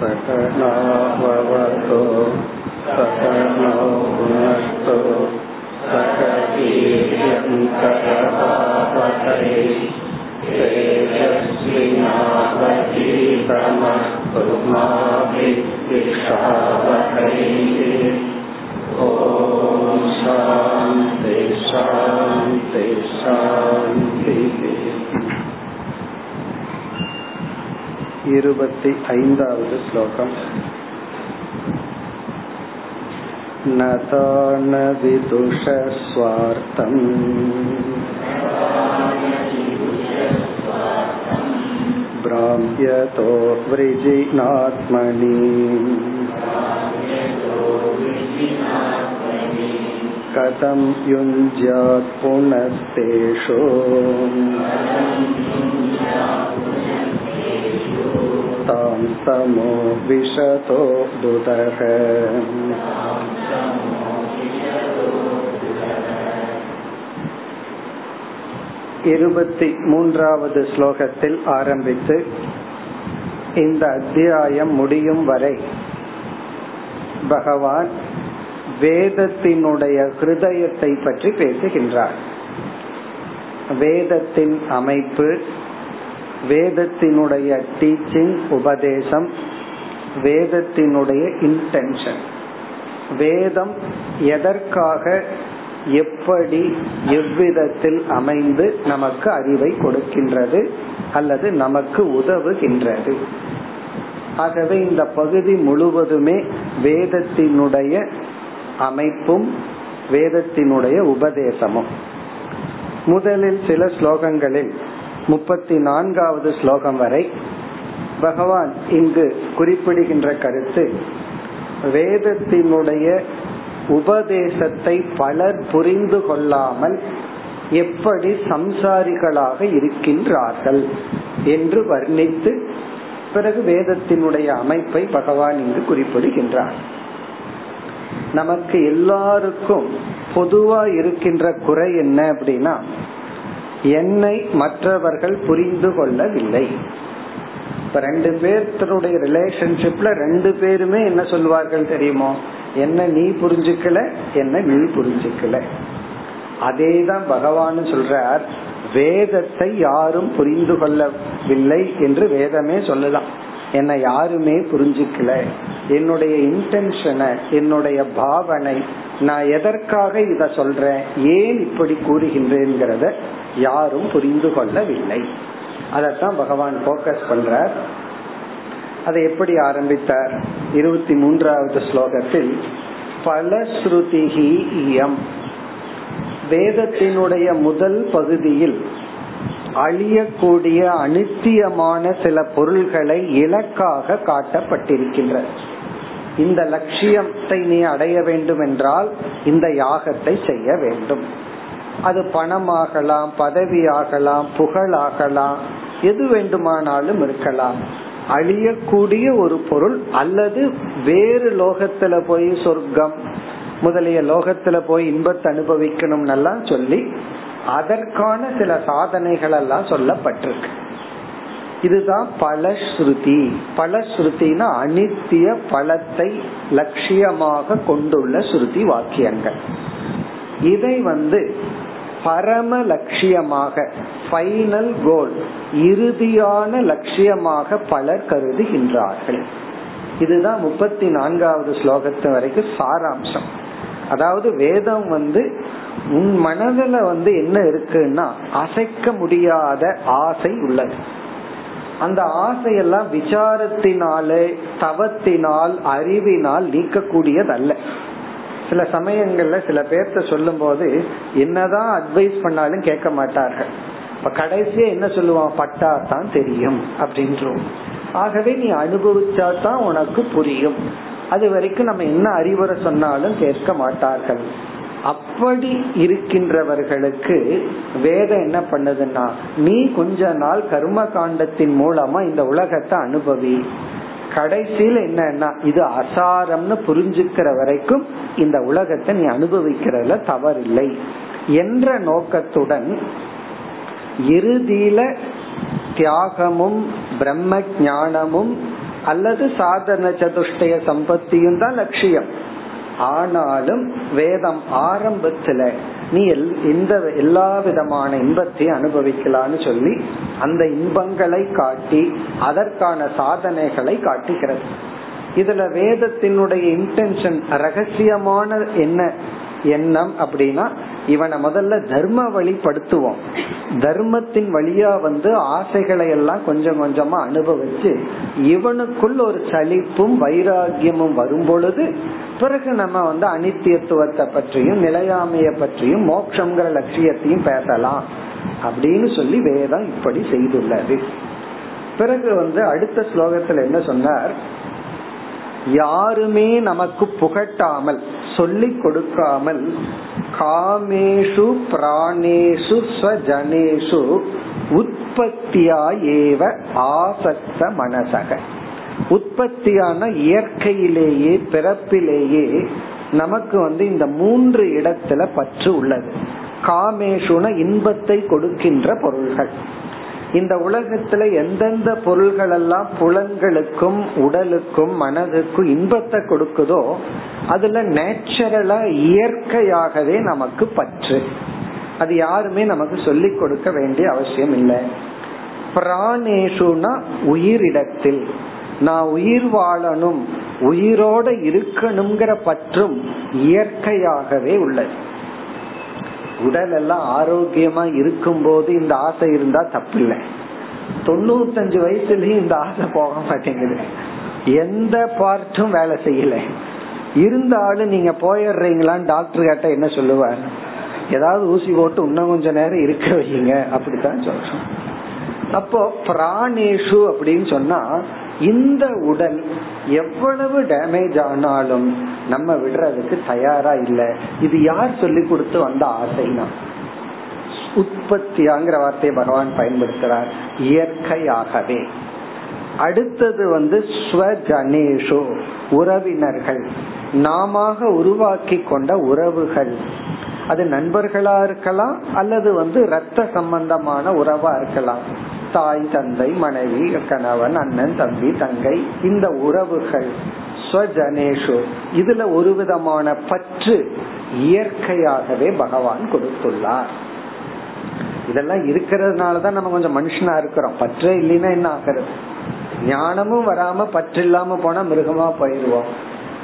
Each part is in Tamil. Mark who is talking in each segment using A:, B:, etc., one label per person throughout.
A: सकनाववतो सकनो भुनस्तु सकवीर्यङ्करपावकै तेजस्विनावधीतमस्तु मा विद्विषावकैः ॐ शान्ति शान्ति शान्तिः वद् श्लोकम् न तान विदुषस्वार्थम् भ्राम्यतो वृजिनात्मनि कथं युञ्ज्यात् पुनस्तेषु तां तमो विशतो दुदः இருபத்தி மூன்றாவது ஸ்லோகத்தில் ஆரம்பித்து இந்த அத்தியாயம் முடியும் வரை பகவான் வேதத்தினுடைய ஹிருதயத்தை பற்றி பேசுகின்றார் வேதத்தின் அமைப்பு வேதத்தினுடைய டீச்சிங் உபதேசம் வேதத்தினுடைய இன்டென்ஷன் வேதம் எதற்காக எப்படி எவ்விதத்தில் அமைந்து நமக்கு அறிவை கொடுக்கின்றது அல்லது நமக்கு உதவுகின்றது. ஆகவே இந்த பகுதி முழுவதுமே வேதத்தினுடைய அமைப்பும் வேதத்தினுடைய உபதேசமும். முதலில் சில ஸ்லோகங்களில் முப்பத்தி நான்காவது ஸ்லோகம் வரை பகவான் இங்கு குறிப்பிடுகின்ற கருத்து வேதத்தினுடைய உபதேசத்தை பலர் புரிந்து கொள்ளாமல் எப்படி சம்சாரிகளாக இருக்கின்றார்கள் என்று வர்ணித்து பிறகு வேதத்தினுடைய அமைப்பை பகவான் இங்கு குறிப்பிடுகின்றார். நமக்கு எல்லாருக்கும் பொதுவா இருக்கின்ற குறை என்ன அப்படின்னா என்னை மற்றவர்கள் புரிந்து கொள்ளவில்லை. இப்ப ரெண்டு பேர்த்தருடைய ரிலேஷன்ஷிப்ல ரெண்டு பேருமே என்ன சொல்வார்கள் தெரியுமோ? என்ன நீ புரிஞ்சுக்கல என்ன நீ புரிஞ்சுக்கல. அதேதான் பகவான் சொல்றார் வேதத்தை யாரும் புரிந்து கொள்ளவில்லை என்று வேதமே சொல்லலாம் என்னை யாருமே புரிஞ்சுக்கல. என்னுடைய இன்டென்ஷனை என்னுடைய பாவனை நான் எதற்காக இத சொல்றேன் ஏன் இப்படி கூறுகின்றேங்கிறத யாரும் புரிந்து கொள்ளவில்லை. அதத்தான் பகவான் போக்கஸ் பண்றார். அதை எப்படி ஆரம்பித்தார்? இருபத்தி மூன்றாவது ஸ்லோகத்தில் பலஸ்ருதிகி இயம். வேதத்தினுடைய முதல் பகுதியில் அழியக்கூடிய அனித்தியமான சில பொருள்களை இலக்காக காட்டப்பட்டிருக்கின்ற இந்த லட்சியத்தை நீ அடைய வேண்டும் என்றால் இந்த யாகத்தை செய்ய வேண்டும். அது பணமாகலாம் பதவியாகலாம் புகழாகலாம் எது வேண்டுமானாலும் இருக்கலாம். அழியக்கூடிய ஒரு பொருள் அல்லது வேறு லோகத்துல போய் சொர்க்கம் முதலிய லோகத்துல போய் இன்பத்தை அனுபவிக்கணும்னெல்லாம் சொல்லி அதற்கான சில சாதனைகள் எல்லாம் சொல்லப்பட்டிருக்கு. இதுதான் பலஸ்ருதி. பலஸ்ருதினா அனித்திய பலத்தை லட்சியமாக கொண்டுள்ள ஸ்ருதி வாக்கியங்கள். இதை வந்து பரம லட்சியமாக ஃபைனல் கோல் இறுதியான லட்சியமாக பலர் கருதுகின்றார்கள். இதுதான் முப்பத்தி நான்காவது ஸ்லோகத்து வரைக்கும் சாராம்சம். அதாவது வேதம் வந்து உன் மனதுல வந்து என்ன இருக்குன்னா அசைக்க முடியாத ஆசை உள்ளது. அந்த ஆசையெல்லாம் விசாரத்தினாலே தவத்தினால் அறிவினால் நீக்கக்கூடியதல்ல. சில சமயங்கள்ல சில பேர்த்த சொல்லும் போது என்னதான் அட்வைஸ் பண்ணாலும் கேட்க மாட்டார்கள். இப்ப கடைசியா என்ன சொல்லுவான்? பட்டா தான் தெரியும் அப்படின்றோம். ஆகவே நீ அனுபவிச்சா தான் உனக்கு புரியும். அது வரைக்கும் நம்ம என்ன அறிவுரை சொன்னாலும் கேட்க மாட்டார்கள். அப்படி இருக்கின்றவர்களுக்கு வேதம் என்ன பண்ணுதுன்னா நீ கொஞ்ச நாள் கர்ம காண்டத்தின் மூலமா இந்த உலகத்தை அனுபவி. கடைசியில் என்னன்னா இது அசாரம்னு புரிஞ்சுக்கிற வரைக்கும் இந்த உலகத்தை நீ அனுபவிக்கிறதுல தவறில்லை என்ற நோக்கத்துடன் இறுதியில தியாகமும் பிரம்ம ஞானமும் அல்லது சாதன சதுஷ்டய சம்பத்தியும் தான் லட்சியம். ஆனாலும் வேதம் ஆரம்பத்துல நீ எந்த எல்லா விதமான இன்பத்தையும் அனுபவிக்கலான்னு சொல்லி அந்த இன்பங்களை காட்டி அதற்கான சாதனைகளை காட்டுகிறது. இதுல வேதத்தினுடைய இன்டென்ஷன் ரகசியமான என்ன எண்ணம் அப்படின்னா இவனை முதல்ல தர்ம வழிப்படுத்துவோம். தர்மத்தின் வழியா வந்து ஆசைகளை எல்லாம் கொஞ்சம் கொஞ்சமா அனுபவிச்சு இவனுக்குள் ஒரு சலிப்பும் வைராகியமும் வரும் பொழுது பிறகு நம்ம வந்து அனித்தியத்துவத்தை பற்றியும் நிலையாமைய பற்றியும் மோட்சங்கிற லட்சியத்தையும் பேசலாம் அப்படின்னு சொல்லி வேதம் இப்படி செய்துள்ளது. பிறகு வந்து அடுத்த ஸ்லோகத்துல என்ன சொன்னார்? யாருமே நமக்கு புகட்டாமல் சொல்லி கொடுக்காமல் காமேஷு பிராணேஷு ஸ்வஜனேஷு உற்பத்தியா ஏவ ஆசக்த மனசக. உற்பத்தியான இயற்கையிலேயே பிறப்பிலேயே நமக்கு வந்து இந்த மூன்று இடத்துல பற்று உள்ளது. காமேஷுன இன்பத்தை கொடுக்கின்ற பொருள்கள். இந்த உலகத்துல எந்தெந்த பொருள்கள் எல்லாம் புலன்களுக்கும் உடலுக்கும் மனதுக்கும் இன்பத்தை கொடுக்குதோ அதுல நேச்சுரலா இயற்கையாகவே நமக்கு பற்று. அது யாருமே நமக்கு சொல்லி கொடுக்க வேண்டிய அவசியம் இல்லை. பிராணேஷுனா உயிரிடத்தில். நான் உயிர் வாழணும் உயிரோட இருக்கணுங்கிற பற்றும் இயற்கையாகவே உள்ளது. உடல் எல்லாம் ஆரோக்கியமா இருக்கும் போது இந்த ஆசை இருந்தா தப்பு இல்லை தொண்ணூத்தஞ்சு வயசுலயும் இந்த ஆசை போக மாட்டேங்குது. எந்த பார்ட்டும் வேலை செய்யல. இருந்தாலும் நீங்க போயிடுறீங்களான்னு டாக்டர் கேட்ட என்ன சொல்லுவார்? ஏதாவது ஊசி போட்டு இன்னும் கொஞ்ச நேரம் இருக்க வைங்க அப்படித்தான் சொல்றோம். அப்போ பிராணேஷு அப்படின்னு சொன்னா இந்த உடல் எவ்வளவு டேமேஜ் ஆனாலும் நம்ம விடுறதுக்கு தயாரா இல்ல. இது யார் சொல்லி கொடுத்து வந்த ஆசைனா? உற்பத்தியாங்கிற வார்த்தையை பகவான் பயன்படுத்துறார். இயற்கையாகவே. அடுத்தது வந்து ஸ்வஜனேஷோ உறவினர்கள். நாம உருவாக்கி கொண்ட உறவுகள். அது நண்பர்களா இருக்கலாம் அல்லது வந்து ரத்த சம்பந்தமான உறவா இருக்கலாம். தாய் தந்தை மனைவி கணவன் அண்ணன் தம்பி தங்கை இந்த உறவுகள் ஸ்வஜனேஷு இதுல ஒரு விதமான பற்று இயற்கையாகவே பகவான் கொடுத்துள்ளார். இதெல்லாம் இருக்கிறதுனாலதான் நம்ம கொஞ்சம் மனுஷனா இருக்கிறோம். பற்றே இல்லைன்னா என்ன ஆகிறது? ஞானமும் வராம பற்று இல்லாம போனா மிருகமா போயிருவோம்.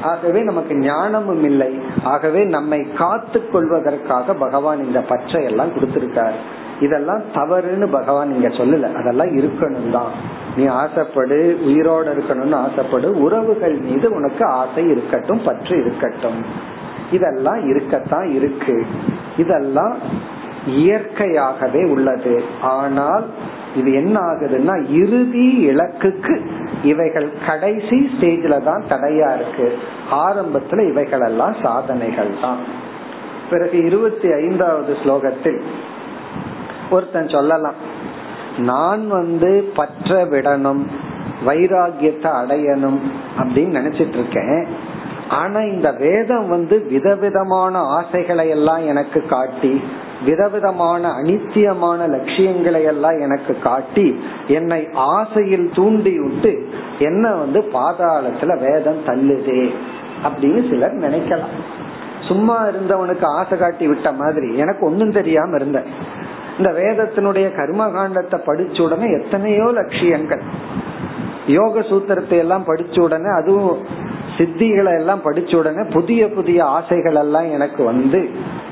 A: ஆகவே நமக்கு ஞானமும் இல்லை. ஆகவே நம்மை காத்து கொள்வதற்காக பகவான் இந்த பற்றை எல்லாம் கொடுத்திருக்காரு. இதெல்லாம் தவறுன்னு பகவான் இங்க சொல்லல. அதெல்லாம் இருக்கணும் தான் நீ ஆசைப்படு உயிரோட இருக்கணும்னு ஆசைப்படு உறவுகள் மீது உனக்கு ஆசை இருக்கட்டும் பற்று இருக்கட்டும். இதெல்லாம் இருக்கத்தான் இருக்கு. இதெல்லாம் இயற்கையாகவே உள்ளது. ஆனால் இது என்ன ஆகுதுன்னா இறுதி இலக்குக்கு இவைகள் கடைசி ஸ்டேஜ்ல தான் தடையா இருக்கு. ஆரம்பத்துல இவைகள் எல்லாம் சாதனைகள் தான் பிறகு இருபத்தி ஐந்தாவது ஸ்லோகத்தில் ஒருத்தன் சொல்லலாம். நான் வந்து பற்ற விடணும் வைராகியத்தை அடையணும் அப்படின்னு நினைச்சிட்டு இருக்கேன். ஆனா இந்த வேதம் வந்து விதவிதமான ஆசைகளை எல்லாம் எனக்கு காட்டி விதவிதமான அனித்தியமான லட்சியங்களை எல்லாம் எனக்கு காட்டி என்னை ஆசையில் தூண்டி விட்டு என்ன வந்து பாதாளத்துல வேதம் தள்ளுதே அப்படின்னு சிலர் நினைக்கலாம். சும்மா இருந்தவனுக்கு ஆசை காட்டி விட்ட மாதிரி எனக்கு ஒன்னும் தெரியாம இருந்தேன். இந்த வேதத்தினுடைய கர்ம காண்டத்தை படிச்ச உடனே எத்தனையோ லட்சியங்கள். யோக சூத்திரத்தை எல்லாம் படிச்ச உடனே அதுவும் சித்திகளை எல்லாம் படிச்ச உடனே புதிய புதிய ஆசைகள் எல்லாம் எனக்கு வந்து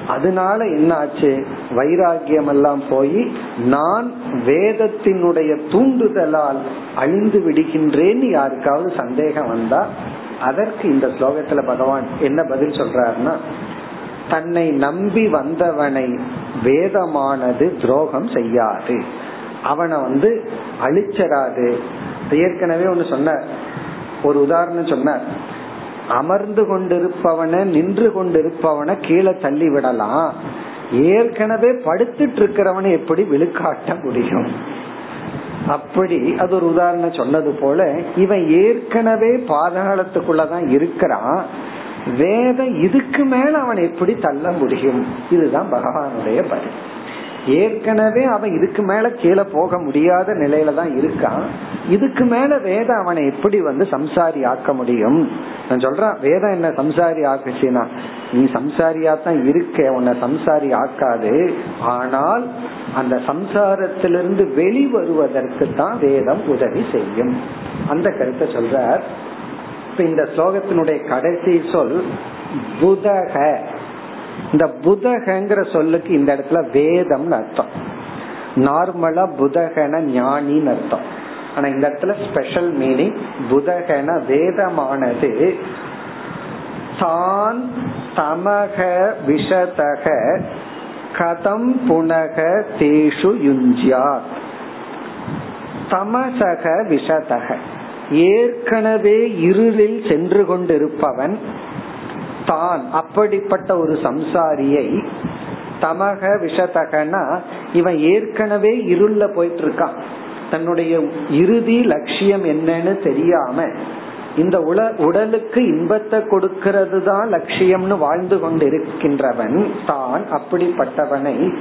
A: அதனால என்ன ஆச்சு வைராகியம் எல்லாம் போய் நான் வேதத்தினுடைய தூண்டுதலால் அழிந்து விடுகின்றேன்னு யாருக்காவது சந்தேகம் வந்தா அதற்கு இந்த ஸ்லோகத்துல பகவான் என்ன பதில் சொல்றாருன்னா தன்னை நம்பி வந்தவனை வேதமானது துரோகம் செய்யாது. அவனை வந்து அழிச்சராது ஏற்கனவே ஒன்று சொன்ன ஒரு உதாரணம் சொன்ன அமர்ந்து கொண்டிருப்பவனை நின்று கொண்டிருப்பவனை கீழே தள்ளி விடலாம். ஏற்கனவே படுத்துட்டு இருக்கிறவனை எப்படி விழுக்காட்ட முடியும்? அப்படி அது ஒரு உதாரணம் சொன்னது போல இவன் ஏற்கனவே பாதாளத்துக்குள்ளதான் இருக்கிறான். வேதம் இதுக்கு மேல அவன் எப்படி தள்ள முடியும்? இதுதான் பகவானுடைய பதில். ஏற்கனவே அவன் இதுக்கு மேல கீழே போக முடியாத நிலையில தான் இருக்கான். இதுக்கு மேல வேதம் அவனை எப்படி வந்து சம்சாரி ஆக்க முடியும்? நான் சொல்றேன் வேதம் என்ன சம்சாரி ஆக்குச்சுனா நீ சம்சாரியா தான் இருக்க உன்னை சம்சாரி ஆக்காது. ஆனால் அந்த சம்சாரத்திலிருந்து வெளிவருவதற்கு தான் வேதம் உதவி செய்யும். அந்த கருத்தை சொல்றார். இப்ப இந்த ஸ்லோகத்தினுடைய கடைசி சொல் புதக. இந்த புதகங்கிற சொல்லுக்கு இந்த இடத்துல வேதம்னு அர்த்தம். நார்மலா புதகன ஞானின்னு அர்த்தம். ஆனா இந்த இடத்துல ஸ்பெஷல் மீனிங் புதகன வேதமானது. தான் தமக விஷதக கதம் புனக தேஷு யுஞ்சியாத். தமசக விஷதக. ஏற்கனவே இருளில் சென்று கொண்டிருப்பவன் தான். அப்படிப்பட்ட ஒரு சம்சாரியை தமக விஷதகனா இவன் ஏற்கனவே இருள்ல போயிட்டு இருக்கான் தன்னுடைய இறுதி லட்சியம் என்னன்னு தெரியாம இந்த உல உடலுக்கு இன்பத்தை கொடுக்கிறது தான் லட்சியம்னு வாழ்ந்து கொண்டு இருக்கின்றவன் தான். அப்படிப்பட்டவனை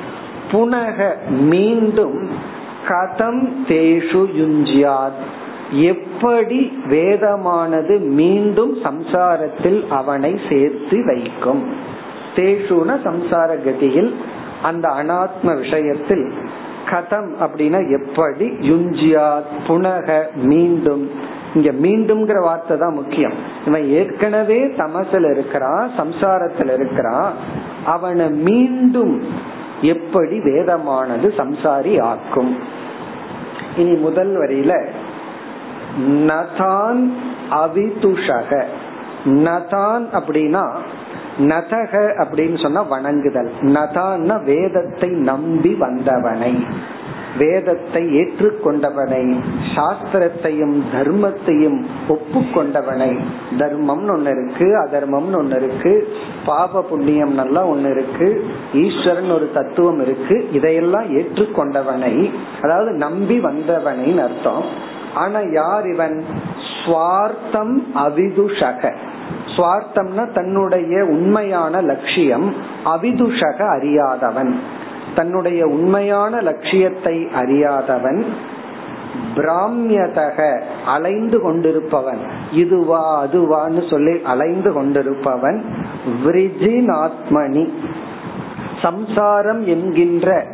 A: புனக மீண்டும் கதம் தேஷு யுஞ்சியாத். எப்படி வேதமானது மீண்டும் சம்சாரத்தில் அவனை சேர்த்து வைக்கும்? தேஷுன சம்சார கதியில் அந்த அனாத்ம விஷயத்தில் கதம் அப்படின்னா எப்படி? யுஞ்சியா புனக மீண்டும். இங்க மீண்டும்ங்கிற வார்த்தை தான் முக்கியம். இவன் ஏற்கனவே தமசில் இருக்கிறான் சம்சாரத்தில் இருக்கிறான். அவனை மீண்டும் எப்படி வேதமானது சம்சாரி ஆக்கும்? இனி முதல் வரியில நதான் அவிதுஷக. நதான் அப்படின்னா நதக அப்படின்னு சொன்னா வணங்குதல். நதான்னா வேதத்தை நம்பி வந்தவனை. வேதத்தை ஏற்றுக்கொண்டவனை. சாஸ்திரத்தையும் தர்மத்தையும் ஒப்புக்கொண்டவனை. தர்மம்னு ஒண்ணு இருக்கு அதர்மம்னு ஒண்ணு இருக்கு பாப புண்ணியம் நல்லா ஒண்ணு இருக்கு ஈஸ்வரன் ஒரு தத்துவம் இருக்கு இதையெல்லாம் ஏற்றுக்கொண்டவனை. அதாவது நம்பி வந்தவனை அர்த்தம். ஆனா யார் இவன்? சுவார்த்தம் அவிதுஷக. சுவார்த்தம்னா தன்னுடைய உண்மையான லட்சியம் அவிதுஷக அறியாதவன். தன்னுடைய உண்மையான லட்சியத்தை அறியாதவன் பிராமியதக அலைந்து கொண்டிருப்பவன். இதுவா அதுவான்னு சொல்லி அலைந்து கொண்டிருப்பவன் விரிஜினாத்மணி சம்சாரம் என்கின்ற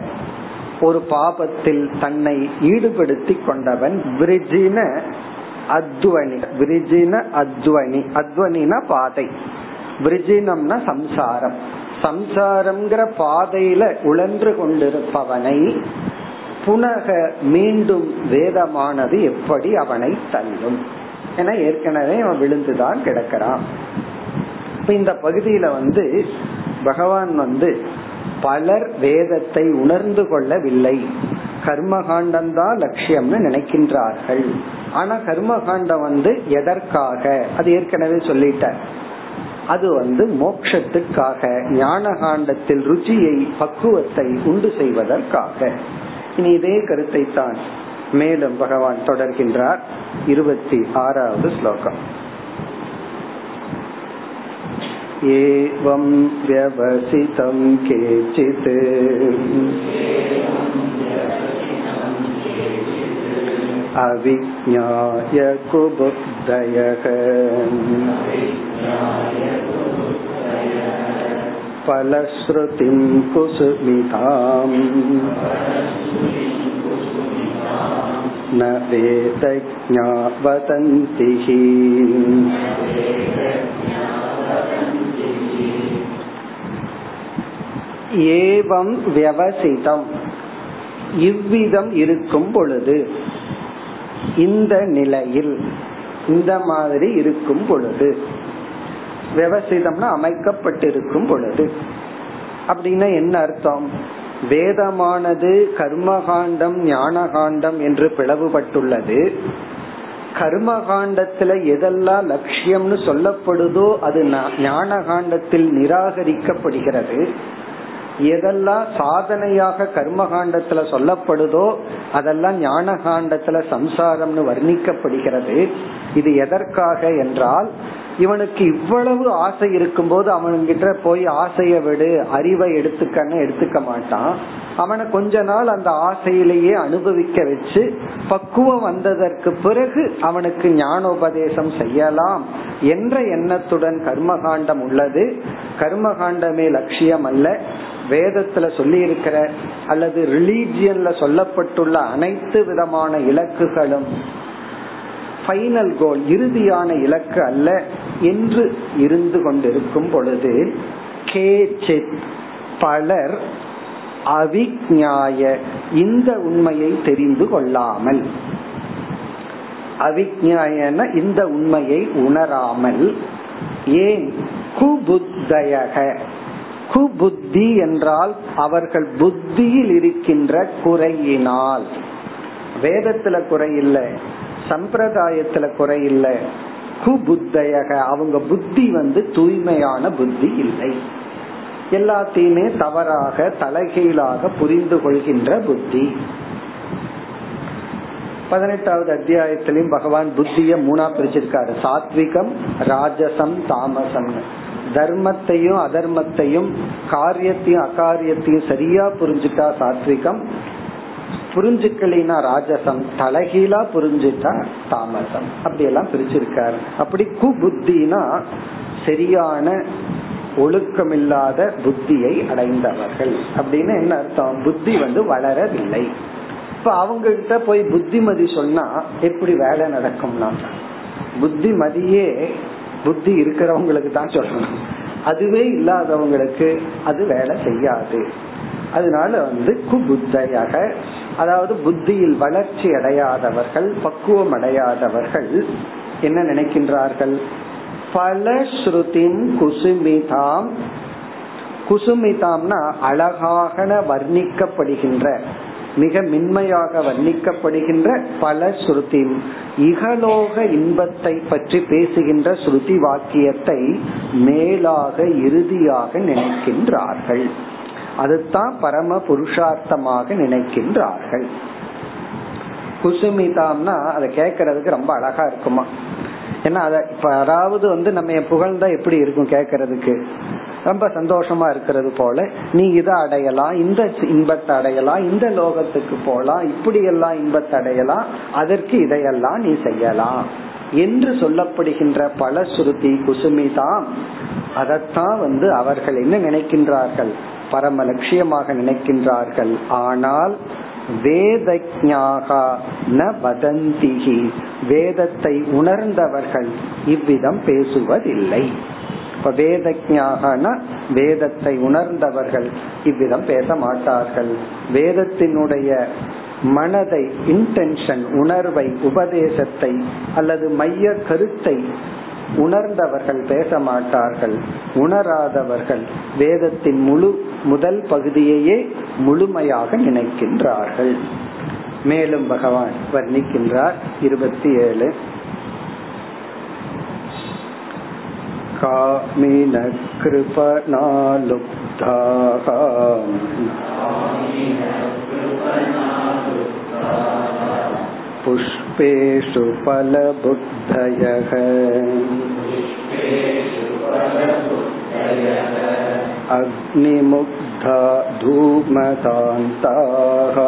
A: ஒரு பாபத்தில் தன்னை ஈடுபடுத்தி கொண்டவன் விரிஜின அத்வனி. விரிஜின அத்வனி. அத்வனினா பாதை. விரிஜினம்னா சம்சாரம். சம்சாரம்ங்கிற பாதையில உழன்று கொண்டிருப்பவனை புனக மீண்டும் வேதமானது எப்படி அவனை தள்ளும்? என ஏற்கனவே அவன் விழுந்துதான் கிடக்கிறான். இப்ப இந்த பகுதியில வந்து பகவான் வந்து பலர் வேதத்தை உணர்ந்து கொள்ளவில்லை. கர்மகாண்டம் தான் லட்சியம்னு நினைக்கின்றார்கள். ஆனா கர்மகாண்டம் வந்து எதற்காக? அது ஏற்கனவே சொல்லிட்ட அது வந்து மோக்ஷத்துக்காக ஞான காண்டத்தில் ருச்சியை பக்குவத்தை உண்டு செய்வதற்காக. இனி இதே கருத்தை தான் மேலும் பகவான் தொடர்கின்றார். இருபத்தி ஆறாவது ஸ்லோகம். एवं व्यवसितं केचित् अविज्ञाय कुबुद्धयः फलश्रुतिं कुसुमिताम् न वेदज्ञा वदन्ति ஏவம் வியவசிதம். இவ்விதம் இருக்கும் பொழுது இந்த நிலையில் இந்த மாதிரி இருக்கும் பொழுது விவசிதம்னா அமைக்கப்பட்டிருக்கும் பொழுது. அப்படின்னா என்ன அர்த்தம்? வேதமானது கர்மகாண்டம் ஞானகாண்டம் என்று பிளவுபட்டுள்ளது. கர்மகாண்டத்துல எதெல்லாம் லட்சியம்னு சொல்லப்படுதோ அது ஞான காண்டத்தில் நிராகரிக்கப்படுகிறது. எதெல்லாம் சாதனையாக கர்மகாண்டத்துல சொல்லப்படுதோ அதெல்லாம் ஞான காண்டத்துல சம்சாரம்னு வர்ணிக்கப்படுகிறது. இது எதற்காக என்றால் இவனுக்கு இவ்வளவு ஆசை இருக்கும்போது அவன்கிட்ட போய் ஆசைய விடு அறிவை எடுத்துக்கன்னு எடுத்துக்க மாட்டான். அவனை கொஞ்ச நாள் அந்த ஆசையிலேயே அனுபவிக்க வச்சு பக்குவம் வந்ததற்கு பிறகு அவனுக்கு ஞானோபதேசம் செய்யலாம் என்ற எண்ணத்துடன் கர்மகாண்டம் உள்ளது. கர்மகாண்டமே லட்சியம் அல்ல வேதத்துல சொல்லி இருக்கிற அல்லது ரிலீஜியன்ல சொல்லப்பட்டுள்ள அனைத்து விதமான இலக்குகளும் ஃபைனல் கோல் இறுதியான இலக்கு அல்ல என்று இருந்து கொண்டிருக்கும் பொழுது கேச்சித் பலர் அவிக்ஞாய இந்த உண்மையை தெரிந்து கொள்ளாமல். அவிக்ஞாயன இந்த உண்மையை உணராமல் ஏன் குபுத்தயக குபுத்தி என்றால் அவர்கள் புத்தியில் இருக்கின்ற குறையினால். வேதத்துல குறை இல்லை சம்பிரதாயத்துல குறை இல்லை. அவங்க புத்தி வந்து தூய்மையான புத்தி இல்லை. எல்லாத்தையுமே தவறாக தலைகீழாக புரிந்து கொள்கின்ற புத்தி. பதினெட்டாவது அத்தியாயத்திலையும் பகவான் புத்திய மூணா பிரிச்சிருக்காரு. சாத்விகம் ராஜசம் தாமசம் தர்மத்தையும் அதர்மத்தையும் காரியத்தையும் அகாரியத்தையும் சரியா புரிஞ்சுட்டா சாத்விகம் புரிஞ்சுக்கலினா ராஜசம் தலைகீழா புரிஞ்சுட்டா தாமசம். அப்படி எல்லாம் பிரிச்சிருக்காரு. அப்படி குபுத்தினா சரியான ஒழுக்கமில்லாத புத்தியை அடைந்தவர்கள். அப்படின்னு என்ன அர்த்தம்? புத்தி வந்து வளரவில்லை. இப்ப அவங்க கிட்ட போய் புத்திமதி சொன்னா எப்படி வேலை நடக்கும்னா புத்திமதியே புத்தி இருக்கிறவங்களுக்கு தான் சொல்லணும். அதுவே இல்லாதவங்களுக்கு அது வேலை செய்யாது. அதனால வந்து குபுத்தையாக அதாவது புத்தியில் வளர்ச்சி அடையாதவர்கள் பக்குவம் அடையாதவர்கள் என்ன நினைக்கின்றார்கள்? பலஸ்ருதிம் குசுமிதாம். குசுமிதாம்னா அழகாக வர்ணிக்கப்படுகின்ற மிக மென்மையாக வர்ணிக்கப்படுகின்ற பல ஸ்ருதி இகலோக இன்பத்தை பற்றி பேசுகின்ற ஸ்ருதி வாக்கியத்தை மேலாக இறுதியாக நினைக்கின்றார்கள். அதுதான் பரம புருஷார்த்தமாக நினைக்கின்றார்கள். குசுமிதாம்னா அதை கேட்கறதுக்கு ரொம்ப அழகா இருக்குமா? ஏன்னா அத இப்ப யாராவது வந்து நம்ம புகழ்ந்தா எப்படி இருக்கும் கேட்கறதுக்கு? ரொம்ப சந்தோஷமா இருக்கிறது போல நீ இதை அடையலாம் இந்த இன்பத்தை அடையலாம் இந்த லோகத்துக்கு போலாம் இப்படி எல்லாம் இன்பத்தை அடையலாம் அதற்கு இதையெல்லாம் நீ செய்யலாம் என்று சொல்லப்படுகின்ற பல சுருதி குசுமிதான் அதைத்தான் வந்து அவர்கள் என்ன நினைக்கின்றார்கள்? பரம லட்சியமாக நினைக்கின்றார்கள். ஆனால் வேதஜாகா ந வதந்திகி வேதத்தை உணர்ந்தவர்கள் இவ்விதம் பேசுவதில்லை. இப்ப வேதஜாகனா வேதத்தை உணர்ந்தவர்கள் இவ்விதம் பேச மாட்டார்கள். வேதத்தினுடைய மனதை இன்டென்ஷன் உணர்வை உபதேசத்தை அல்லது மைய கருத்தை உணர்ந்தவர்கள் பேச மாட்டார்கள். உணராதவர்கள் வேதத்தின் முழு முதல் பகுதியையே முழுமையாக நினைக்கின்றார்கள். மேலும் பகவான் வர்ணிக்கின்றார் இருபத்தி ஏழு. कामिन कृपणालुब्धाः पुष्पेषु फलबुद्धयः अग्निमुग्धा धूमतान्ताः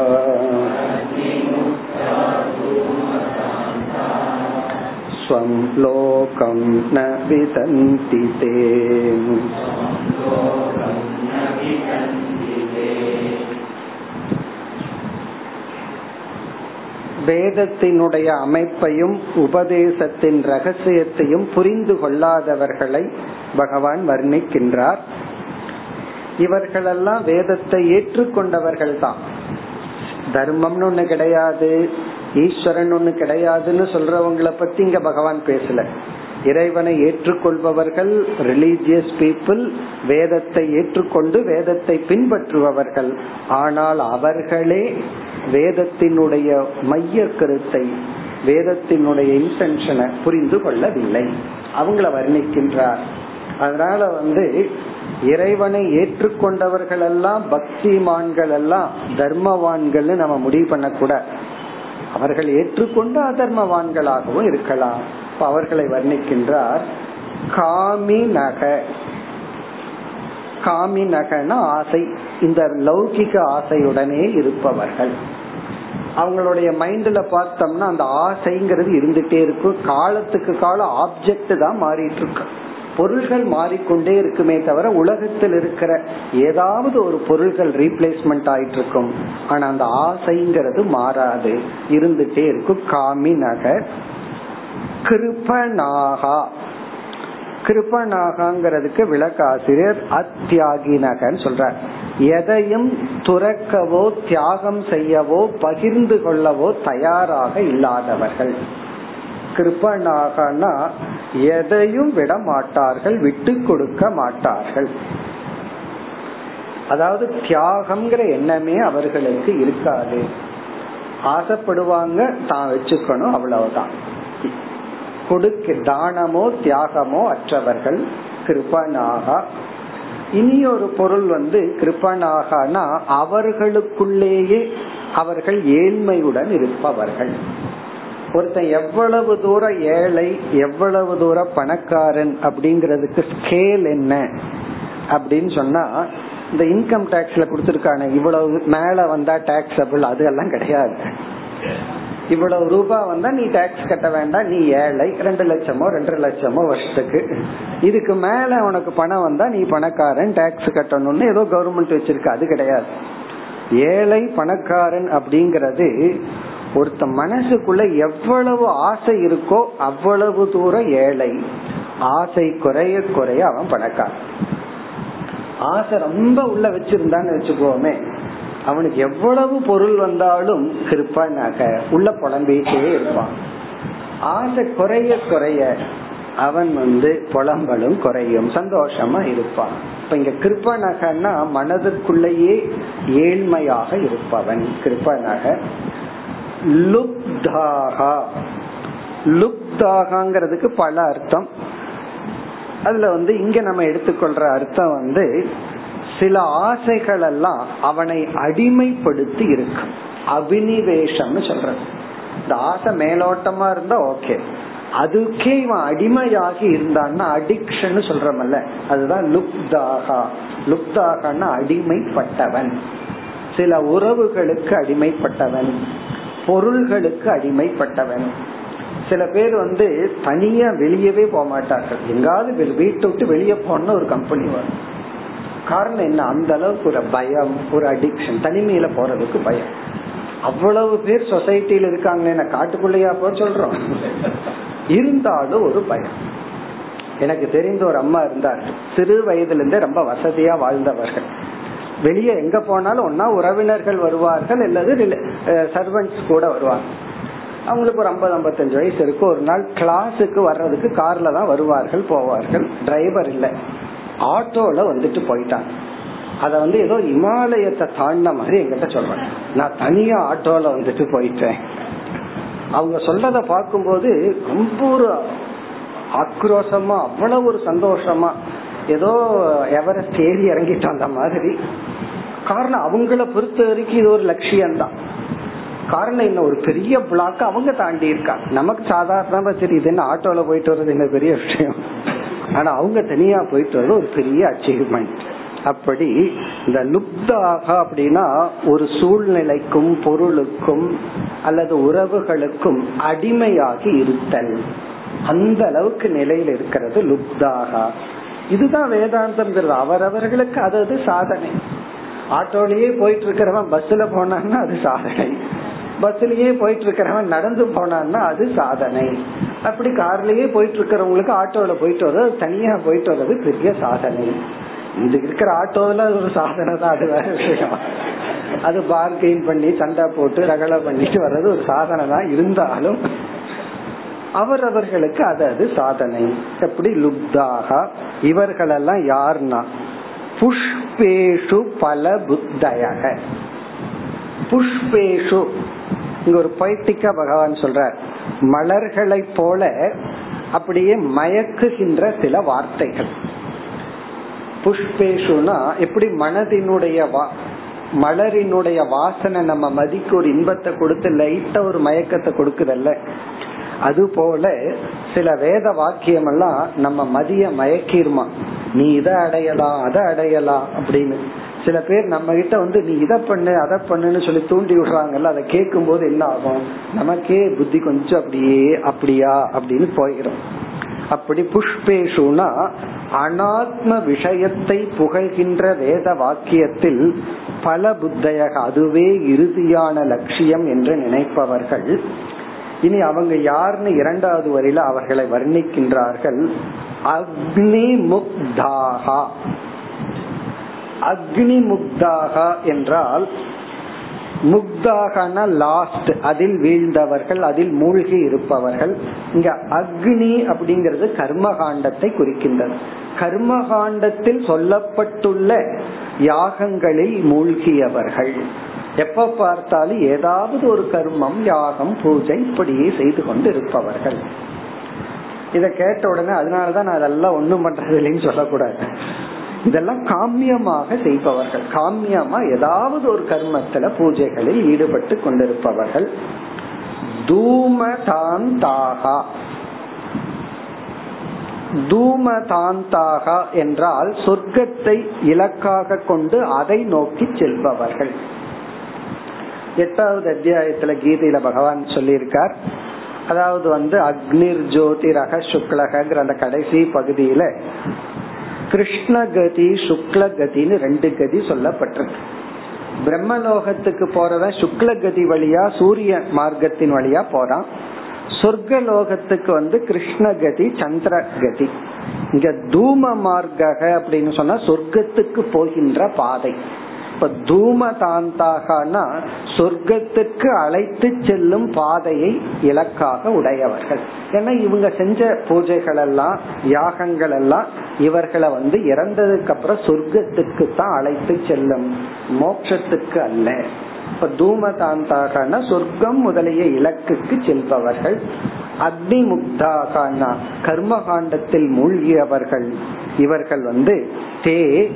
A: ஸ்வம் லோகம் ந விதந்தி தே வேதத்தினுடைய அமைப்பையும் உபதேசத்தின் ரகசியத்தையும் புரிந்து கொள்ளாதவர்களை பகவான் வர்ணிக்கின்றார். இவர்களெல்லாம் வேதத்தை ஏற்றுக்கொண்டவர்கள் தான் தர்மம்னு ஒண்ணு கிடையாது. ஈஸ்வரன் ஒண்ணு கிடையாதுன்னு சொல்றவங்கள பத்தி இங்க பகவான் பேசல. இறைவனை ஏற்றுக்கொள்பவர்கள் ரிலீஜியஸ் பீப்புள் வேதத்தை ஏற்றுக்கொண்டு வேதத்தை பின்பற்றுபவர்கள். ஆனால் அவர்களே வேதத்தினுடைய மைய கருத்தை வேதத்தினுடைய இன்டென்ஷனை புரிந்து கொள்ளவில்லை. அவங்கள வர்ணிக்கின்றார். அதனால வந்து இறைவனை ஏற்றுக்கொண்டவர்கள் எல்லாம் பக்திமான்கள் எல்லாம் தர்மவான்கள் நம்ம முடிவு பண்ணக்கூடாது. அவர்கள் ஏற்றுக்கொண்டு அதர்மவான்களாகவும் இருக்கலாம். அவர்களை வர்ணிக்கின்றார் காமி நக காமினகன ஆசை. இந்த லௌகிக ஆசையுடனே இருப்பவர்கள். அவங்களுடைய மைண்ட்ல பார்த்தோம்னா அந்த ஆசைங்கிறது இருந்துட்டே இருக்கும். காலத்துக்கு காலம் ஆப்ஜெக்ட் தான் மாறிட்டு இருக்கு. பொருள்கள் மாறிக்கொண்டே இருக்குமே தவிர உலகத்தில் இருக்கிற ஏதாவது ஒரு பொருள்கள் ரீப்ளேஸ்மெண்ட் ஆயிட்டு இருக்கும் ஆனா அந்த ஆசைங்கிறது மாறாது. இருந்துட்டே இருக்கும். காமி நகர் கிருபனாகா கிருபனாகங்கிறதுக்கு விளக்காசிரியர் அத்தியாகி நகர்னு சொல்றார். எதையும் துறக்கவோ தியாகம் செய்யவோ பகிர்ந்து கொள்ளவோ தயாராக இல்லாதவர்கள். கிருபனாகனா எதையும் விட மாட்டார்கள் விட்டு கொடுக்க மாட்டார்கள். அதாவது தியாகம்ங்கிற எண்ணமே அவர்களுக்கு இருக்காது. ஆசைப்படுவாங்க தான் வச்சுக்கணும் அவ்வளவுதான். கொடுக்க தானமோ தியாகமோ அற்றவர்கள் கிருபனாகா. இனி ஒரு பொருள் வந்து கிருபனாகனா அவர்களுக்குள்ளேயே அவர்கள் ஏழ்மையுடன் இருப்பவர்கள். ஒருத்தன் எவ்வளவு தூரம் ஏழை எவ்வளவு தூரம் பணக்காரன் அப்படிங்கறதுக்கு ஸ்கேல் என்ன அப்படின்னு சொன்னா இந்த இன்கம் டாக்ஸ்ல கொடுத்துருக்கான இவ்வளவு மேல வந்தா டாக்ஸபிள் அதெல்லாம் கிடையாது. இவ்வளவு ரூபாய் வந்தா நீ டாக்ஸ் கட்ட வேண்டாம் நீ ஏழை ரெண்டு லட்சமோ ரெண்டரை லட்சமோ வருஷத்துக்கு. இதுக்கு மேல உனக்கு பணம் வந்தா நீ பணக்காரன் டாக்ஸ் கட்டணும்னு ஏதோ கவர்மெண்ட் வச்சிருக்கு அது கிடையாது. ஏழை பணக்காரன் அப்படிங்கறது ஒருத்த மனசுக்குள்ள எவ்வளவு ஆசை இருக்கோ அவ்வளவு தூரம் ஏழை. ஆசை குறைய குறைய அவன் பணக்காரன். ஆசை ரொம்ப உள்ள வச்சிருந்தான்னு வச்சுக்கோமே அவனுக்கு எவ்வளவு பொருள் வந்தாலும் கிருப்பானாக உள்ள புலம்பிட்டே இருப்பான். ஆசை குறைய குறைய அவன் வந்து புலம்பலும் குறையும் சந்தோஷமா இருப்பான். இப்ப இங்க கிருப்பனகன்னா மனதுக்குள்ளேயே ஏழ்மையாக இருப்பவன். கிருப்பனக லுப்தாகா. லுப்தாகாங்கிறதுக்கு பல அர்த்தம். அதுல வந்து இங்க நம்ம எடுத்துக்கொள்ற அர்த்தம் வந்து சில ஆசைகள் எல்லாம் அவனை அடிமைப்படுத்தி இருக்கும் அபினிவேஷம்னு சொல்றது. இந்த ஆசை மேலோட்டமா இருந்தா ஓகே. அதுக்கே இவன் அடிமையாகி இருந்தான்னா அடிக்ஷன் சொல்றமல்ல. அதுதான் லுப்தாகா. லுப்தாகனா அடிமைப்பட்டவன். சில உறவுகளுக்கு அடிமைப்பட்டவன். பொருள்களுக்கு அடிமைப்பட்டவன். சில பேர் வந்து தனியா வெளியவே போக மாட்டார்கள். எங்காவது வீட்டை விட்டு வெளியே போன ஒரு கம்பெனி வரும். காரணம் என்ன? அந்த அளவுக்கு ஒரு பயம் ஒரு அடிக்ஷன் தனிமையில போறதுக்கு பயம். அவ்வளவு பேர் சொசைட்டில இருக்காங்க காட்டுக்குள்ளையா போ சொல்றோம். இருந்தாலும் ஒரு பயம். எனக்கு தெரிந்த ஒரு அம்மா இருந்தார். சிறு வயதுல இருந்தே ரொம்ப வசதியா வாழ்ந்தவர்கள். வெளியே எங்க போனாலும் ஒன்னா உறவினர்கள் வருவார்கள் அல்லது சர்வன்ஸ் கூட வருவாங்க. அவங்களுக்கு ஒரு ஐம்பது ஐம்பத்தஞ்சு வயசு இருக்கும். ஒரு நாள் கிளாஸுக்கு வர்றதுக்கு கார்ல தான் வருவார்கள் போவார்கள். டிரைவர் இல்லை. ஆட்டோல வந்துட்டு போயிட்டாங்க. அத வந்து ஏதோ இமாலயத்தை தாண்டின மாதிரி எங்கிட்ட சொல்றாங்க. நான் தனியா ஆட்டோல வந்துட்டு போயிட்டேன். அவங்க சொல்றத பார்க்கும்போது ரொம்ப ஒரு ஆக்ரோஷமா அவ்வளவு ஒரு சந்தோஷமா ஏதோ எவரெஸ்ட் ஏறி இறங்கிட்டு அந்த மாதிரி. காரணம் அவங்கள பொறுத்த வரைக்கும் இது ஒரு லட்சியம் தான் காரணம் என்ன ஒரு பெரிய பிளாக் அவங்க தாண்டி இருக்காங்க நமக்கு சாதாரணமா இது என்ன ஆட்டோல போயிட்டு வர்றது என்ன பெரிய விஷயம்? ஆனா அவங்க தனியா போயிட்டு வர்றது ஒரு பெரிய அச்சீவ்மெண்ட் அப்படி இந்த லுப்தாக அப்படின்னா ஒரு சூழ்நிலைக்கும் பொருளுக்கும் அல்லது உறவுகளுக்கும் அடிமையாகி இருத்தல். அந்த அளவுக்கு நிலையில் இருக்கிறது லுப்தாக. இதுதான் வேதாந்தம் அவரவர்களுக்கு அது சாதனை. ஆட்டோலயே போயிட்டு இருக்கிறவன் பஸ்ல போனான்னா அது சாதனை. பஸ்லயே போயிட்டு இருக்கிறவன் நடந்து போனான்னா அது சாதனை. அப்படி கார்லயே போயிட்டு இருக்கிறவங்களுக்கு ஆட்டோல போயிட்டு வர்றது தனியா போயிட்டு வர்றது பெரிய சாதனை. இது இருக்கிற ஆட்டோல ஒரு சாதனை தான் அது வேற விஷயம். அது பார்கெயின் பண்ணி சண்டை போட்டு ரகலை பண்ணிட்டு வர்றது ஒரு சாதனை தான் இருந்தாலும் அவரவர்களுக்கு அது அது சாதனை. எப்படி? லுப்தாக. இவர்களெல்லாம் யாருன்னா புஷ்பேஷு பல புத்தயக. புஷ்பேஷு. இங்க ஒரு பைட்டிக்கா பகவான் சொல்றார். மலர்களை போல அப்படியே மயக்குகின்ற சில வார்த்தைகள். புஷ்பேஷுனா எப்படி? மனதினுடைய மலரினுடைய வாசனை நம்ம மதிக்கு ஒரு இன்பத்தை கொடுத்து லைட்டா ஒரு மயக்கத்தை கொடுக்குதல்ல. அது போல சில வேத வாக்கியம் எல்லாம் நம்ம மதிய மயக்கிருமா. நீ இதை அடையலாம் அதை அடையலாம் அப்படின்னு. சில பேர் நம்ம கிட்ட வந்து நீ இதை பண்ணு அதை பண்ணுன்னு சொல்லி தூண்டி விடுறாங்கல்ல அதை கேட்கும் போது என்ன ஆகும்? நமக்கே புத்தி கொஞ்சம் அப்படியே அப்படியா? அப்படின்னு போயிடும் அப்படி புஷ்பேஷுனா அனாத்ம விஷயத்தை புகழ்கின்ற வேத வாக்கியத்தில் பல புத்தையக அதுவே இறுதியான லட்சியம் என்று நினைப்பவர்கள் இனி அவங்க யாருன்னு இரண்டாவது வரையில அவர்களை வர்ணிக்கின்றார்கள். அக்னி முக்தாகா அக்னி முக்தாகா என்றால் முக்தாகன லாஸ்ட் அதில் வீழ்ந்தவர்கள் அதில் மூழ்கி இருப்பவர்கள். இங்க அக்னி அப்படிங்கிறது கர்மகாண்டத்தை குறிக்கின்றது. கர்மகாண்டத்தில் சொல்லப்பட்டுள்ள யாகங்களில் மூழ்கியவர்கள். எப்ப பார்த்தாலும் ஏதாவது ஒரு கர்மம் யாகம் பூஜை இப்படியே செய்து கொண்டு இருப்பவர்கள் இத கேட்ட உடனே அதனாலதான் நான் அதெல்லாம் ஒண்ணும் பண்றது இல்லைன்னு சொல்லக்கூடாது. இதெல்லாம் காமியமாக செய்பவர்கள். காமியமா ஏதாவது ஒரு கர்மத்துல பூஜைகளில் ஈடுபட்டு கொண்டிருப்பவர்கள். தூமதாந்தாகா. தூமதாந்தாகா என்றால் சொர்க்கத்தை இலக்காக கொண்டு அதை நோக்கி செல்பவர்கள். எட்டாவது அத்தியாயத்துல கீதையில பகவான் சொல்லியிருக்கார். அதாவது வந்து அக்னிர் ஜோதி ரக சுக்லகிற அந்த கடைசி பகுதியில கிருஷ்ணகதி சுக்லகதின்னு ரெண்டு கதி சொல்லப்பட்டிருக்கு. பிரம்மலோகத்துக்கு போறவன் சுக்லகதி வழியா சூரிய மார்க்கத்தின் வழியா போறான். சொர்க்க லோகத்துக்கு வந்து கிருஷ்ணகதி சந்திரகதி. இங்க தூம மார்க்க அப்படின்னு சொன்னா சொர்க்கத்துக்கு போகின்ற பாதை. இப்ப தூமதாந்தாகனா சொர்க்கத்துக்கு அழைத்து செல்லும் பாதையை இலக்காக உடையவர்கள். ஏன்னா இவங்க செஞ்ச பூஜைகள் எல்லாம் யாகங்கள் எல்லாம் இவர்களை வந்து இறந்ததுக்கு அப்புறம் சொர்க்கத்துக்கு தான் அழைத்து செல்லும். மோட்சத்துக்கு அல்ல. இப்ப தூமதாந்தாகனா சொர்க்கம் முதலிய இலக்குக்கு செல்பவர்கள். அக்னி முக்தாகனா கர்மகாண்டத்தில் மூழ்கியவர்கள். இவர்கள் வந்து தே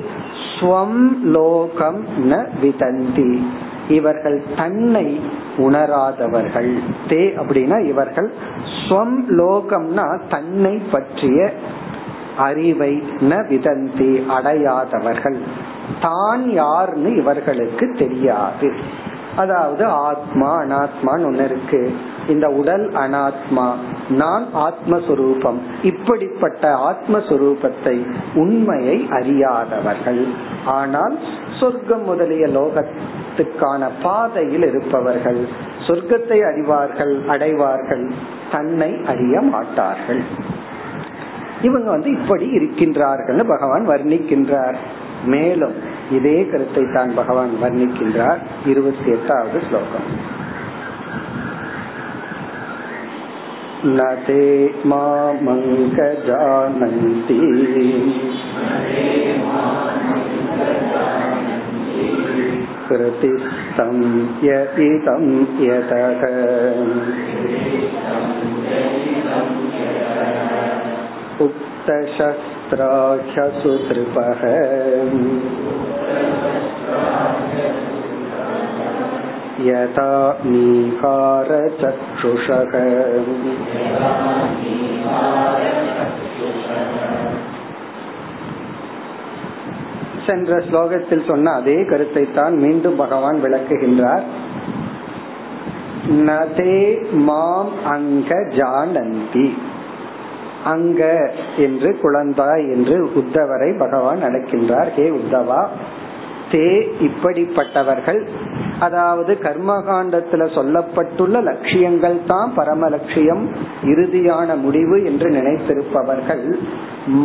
A: ஸ்வம் லோகம் ந விதந்தி. இவர்கள் தன்னை உணராதவர்கள். தே அப்படின்னா இவர்கள் ஸ்வம் லோகம்னா தன்னை பற்றிய அறிவை ந விதந்தி அடையாதவர்கள். தான் யார்னு இவர்களுக்கு தெரியாது. அதாவது ஆத்மா அனாத்மான்னு ஒன்னு இருக்கு. இந்த உடல் அனாத்மா நான் ஆத்மஸ்வரூபம் இப்படிப்பட்ட ஆத்மஸ்வரூபத்தை உண்மையை அறியாதவர்கள். ஆனால் சொர்க்கம் முதலிய லோகத்துக்கான பாதையில் இருப்பவர்கள் சொர்க்கத்தை அறிவார்கள் அடைவார்கள் தன்னை அறிய மாட்டார்கள். இவங்க வந்து இப்படி இருக்கின்றார்கள் பகவான் வர்ணிக்கின்றார். மேலும் இதே கருத்தை தான் பகவான் வர்ணிக்கின்றார் இருபத்தி எட்டாவது ஸ்லோகம். न ते मामङ्कजानन्ति कृतिस्थं यदिदं यतः उक्तशस्त्राख्यसुतृपः यथा नीकारचक्षुषः சென்ற ஸ்லோகத்தில் சொன்ன அதே கருத்தை தான் மீண்டும் பகவான் விளக்குகின்றார் நதே மாம் அங்க ஜானந்தி அங்க என்று குழந்தாய் என்று உத்தவரை பகவான் அழைக்கின்றார் ஹே உத்தவா தே இப்படிப்பட்டவர்கள். அதாவது கர்மகாண்டத்துல சொல்லப்பட்டுள்ள லட்சியங்கள் தான் பரம லட்சியம் இறுதியான முடிவு என்று நினைத்திருப்பவர்கள்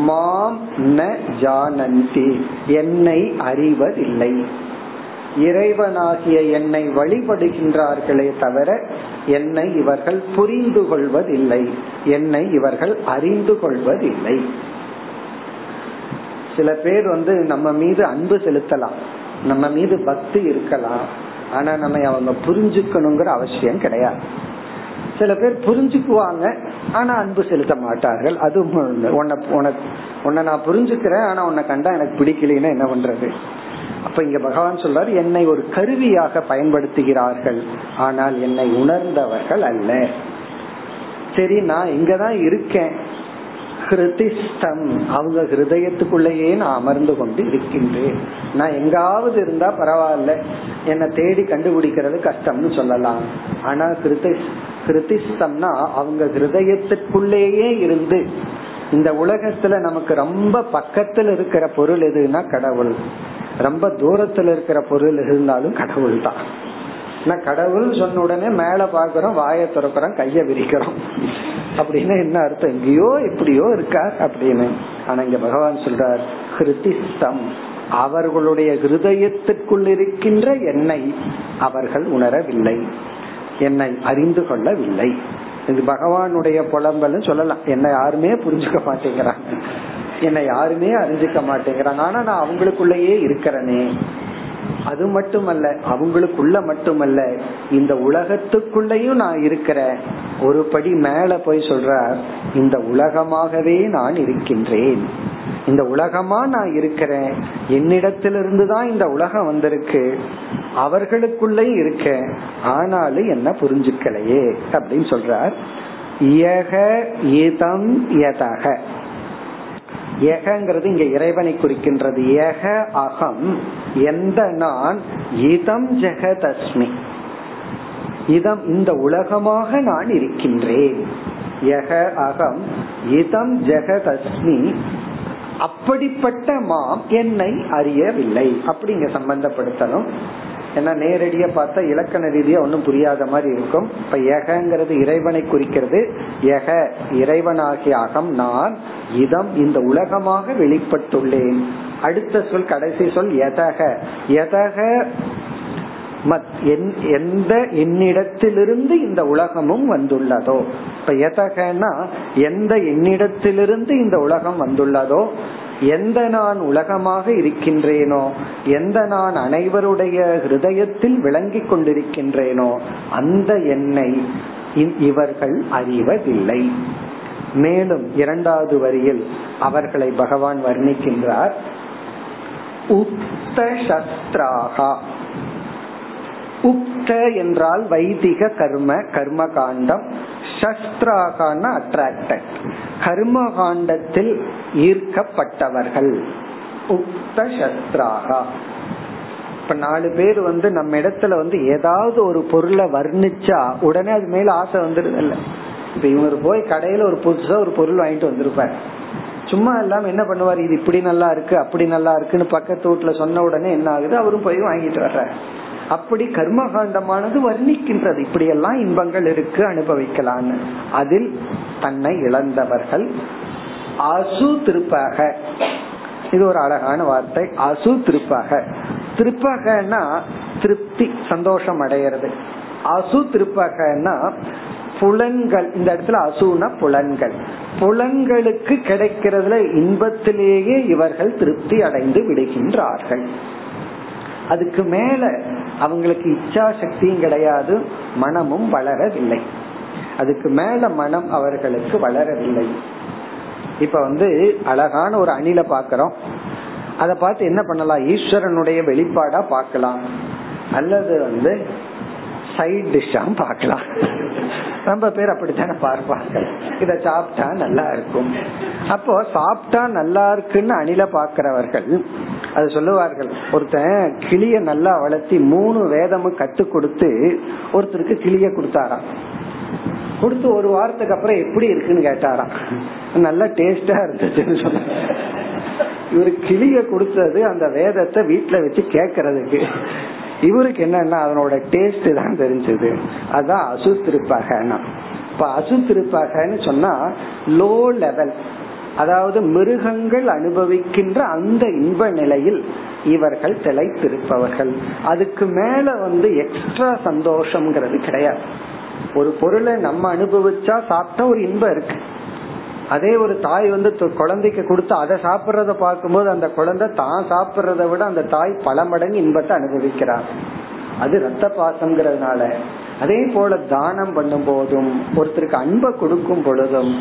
A: மாம் ந ஜானந்தி என்னை அறிவதில்லை. இறைவனாகிய என்னை வழிபடுகின்றார்களே தவிர என்னை இவர்கள் புரிந்து கொள்வதில்லை என்னை இவர்கள் அறிந்து கொள்வதில்லை. சில பேர் வந்து நம்ம மீது அன்பு செலுத்தலாம். நம்ம மீது பக்தி இருக்கலாம் ஆனா நம்ம அவங்க புரிஞ்சுக்கணுங்கிற அவசியம் கிடையாது. சில பேர் புரிஞ்சுக்குவாங்க ஆனா அன்பு செலுத்த மாட்டார்கள். அது உன்னை நான் புரிஞ்சுக்கிறேன் ஆனா உன்னை கண்டா எனக்கு பிடிக்கலன்னா என்ன பண்றது? அப்ப இங்க பகவான் சொல்றாரு என்னை ஒரு கருவியாக பயன்படுத்துகிறார்கள் ஆனால் என்னை உணர்ந்தவர்கள் அல்ல. சரி நான் இங்கதான் இருக்கேன். ஹிருதிஸ்தம் அவங்க ஹிருதயத்துக்குள்ளேயே நான் அமர்ந்து கொண்டு இருக்கின்றேன் நான் எங்காவது இருந்தா பரவாயில்ல. என்னை தேடி கண்டுபிடிக்கிறது கஷ்டம்னு சொல்லலாம். ஆனா ஹிருதி ஹிருதிஸ்தம்னா அவங்க ஹிருதயத்துக்குள்ளேயே இருந்து இந்த உலகத்துல நமக்கு ரொம்ப பக்கத்துல இருக்கிற பொருள் எதுனா கடவுள். ரொம்ப தூரத்துல இருக்கிற பொருள் இருந்தாலும் கடவுள் தான் நான் கடவுள் சொன்ன உடனே மேல பாக்குறோம் வாய திறக்கிறோம் கைய விரிக்கிறோம். அப்படின்னு என்ன அர்த்தம்? எங்கேயோ எப்படியோ இருக்கார் அப்படின்னு. ஆனா இங்க பகவான் சொல்றார் ஹிருதிஸ்தம் அவர்களுடைய ஹிருதயத்திற்குள் இருக்கின்ற என்னை அவர்கள் உணரவில்லை. என்னை அறிந்து கொள்ளவில்லை. இது பகவானுடைய புலம்பல் சொல்லலாம். என்னை யாருமே புரிஞ்சுக்க மாட்டேங்கிறாங்க என்னை யாருமே அறிஞ்சுக்க மாட்டேங்கிறாங்க ஆனா நான் அவங்களுக்குள்ளேயே இருக்கிறேனே. அது மட்டுமல்ல அவங்களுக்குள்ள மட்டுமல்ல இந்த உலகத்துக்குள்ளயும் நான் இருக்கிறேன் ஒரு படி மேல போய் சொல்ற இந்த உலகமாகவே நான் இருக்கின்றேன். இந்த உலகமா நான் இருக்கிறேன். என்னிடத்திலிருந்து தான் இந்த உலகம் வந்திருக்கு. அவர்களுக்குள்ளயும் இருக்க ஆனாலும் என்ன புரிஞ்சுக்கலையே அப்படின்னு சொல்றார். ஏகங்கிறது இங்க இறைவனை குறிக்கின்றது. ஏக அகம் எந்த நான் இதம் ஜெகதஸ்மி. இதம் இந்த உலகமாக நான் இருக்கின்றேன். யக அகம் இதம் ஜெகதஸ்மி. அப்படிப்பட்ட மாம் என்னை அறியவில்லை. அப்படிங்க சம்பந்தப்படுத்தணும். ஏன்னா நேரடியா பார்த்தா இலக்கண ரீதியா ஒன்றும் புரியாத மாதிரி இருக்கும். இப்ப ஏகங்கிறது இறைவனை குறிக்கிறது. ஏக இறைவனாகிய அகம் நான் இதம் இந்த உலகமாக வெளிப்பட்டுள்ளேன். அடுத்த சொல் கடைசி சொல் எதக. எதக எந்த என்னிடத்திலிருந்து இந்த உலகமும் வந்துள்ளதோ? இப்ப எதகன்னா எந்த என்னிடத்திலிருந்து இந்த உலகம் வந்துள்ளதோ? எந்த நான் உலகமாக இருக்கின்றேனோ எந்த நான் அனைவருடைய ஹிருதயத்தில் விளங்கி கொண்டிருக்கின்றேனோ அந்த எண்ணை இவர்கள் அறிவதில்லை. மேலும் இரண்டாவது வரியில் அவர்களை பகவான் வர்ணிக்கின்றார். உப்த சஸ்திராகா உப்த என்றால் வைதிக கர்ம கர்ம காண்டம். சஸ்திராகான அட்ராக்டட் கர்ம காண்டத்தில் ஈர்க்கப்பட்டவர்கள். உக்த சத்ராகா இப்ப நாலு பேர் வந்து நம்ம இடத்துல வந்து ஏதாவது ஒரு பொருளை வர்ணிச்சா உடனே அது மேல ஆசை வந்துருது இல்ல இப்ப இவர் போய் கடையில ஒரு புதுசா ஒரு பொருள் வாங்கிட்டு வந்திருப்பார். சும்மா எல்லாம் என்ன பண்ணுவார்? இது இப்படி நல்லா இருக்கு அப்படி நல்லா இருக்குன்னு பக்கத்து வீட்டுல சொன்ன உடனே என்ன ஆகுது? அவரும் போய் வாங்கிட்டு வர்றாரு. அப்படி கர்மகாண்டமானது வர்ணிக்கின்றது. இப்படி எல்லாம் இன்பங்கள் இருக்கு அனுபவிக்கலான்னு. அதில் தன்னை இழந்தவர்கள் அசு திருப்பாக இது ஒரு அழகான வார்த்தை. அசு திருப்பாக திருப்பகன்னா திருப்தி சந்தோஷம் அடையிறது. அசு திருப்பகன்னா புலன்கள். இந்த இடத்துல அசுனா புலன்கள். புலன்களுக்கு கிடைக்கிறதுல இன்பத்திலேயே இவர்கள் திருப்தி அடைந்து விடுகின்றார்கள். அதுக்கு மேல அவங்களுக்கு இச்சா சக்தியும் கிடையாது மனமும் வளரவில்லை. அதுக்கு மேல மனம் அவர்களுக்கு வளரவில்லை. இப்ப வந்து அழகான ஒரு அணில பாக்கிறோம். அதை பார்த்து என்ன பண்ணலாம்? ஈஸ்வரனுடைய வெளிப்பாடா பார்க்கலாம். அல்லது வந்து சைட் டிஷ்ஷா பார்க்கலாம். ரொம்ப பேர் அப்படித்தானே பார்ப்பாங்க. இத சாப்பிட்டா நல்லா இருக்கும். அப்போ சாப்பிட்டா நல்லா இருக்குன்னு அணில பாக்குறவர்கள் அது சொல்லுவார்கள் ஒருத்தன் கிளிய நல்லா வளர்த்தி மூணு வேதமும் கத்து கொடுத்து ஒருத்தருக்கு கிளிய கொடுத்தாராம். கொடுத்து ஒரு வாரத்துக்கு அப்புறம் எப்படி இருக்குன்னு கேட்டாராம். நல்லா டேஸ்டா இருந்துச்சுன்னு சொன்ன இவரு கிளிய கொடுத்தது அந்த வேதத்தை வீட்டுல வச்சு கேக்குறதுக்கு. இவருக்கு என்னன்னா அதனோட டேஸ்ட் தான் தெரிஞ்சது. அதான் அசுத்திருப்பகனா இப்ப அசுத்திருப்பகன்னு சொன்னா லோ லெவல் அதாவது மிருகங்கள் அனுபவிக்கின்ற அந்த இன்ப நிலையில் இவர்கள் திளைத்திருப்பவர்கள். அதுக்கு மேல வந்து எக்ஸ்ட்ரா சந்தோஷம்ங்கிறது கிடையாது. ஒரு பொருளை நம்ம அனுபவிச்சா சாப்பிட்டா ஒரு இன்பம் இருக்கு. அதே ஒரு தாய் வந்து குழந்தைக்கு கொடுத்து அதை சாப்பிட்றத பார்க்கும்போது அந்த குழந்தை தான் சாப்பிட்றத விட அந்த தாய் பல மடங்கு இன்பத்தை அனுபவிக்கிறார். அது ரத்த பாசம்ங்கிறதுனால அதே போல தானம் பண்ணும் போதும் ஒருத்தருக்கு அன்பை கொடுக்கும் பொழுதும்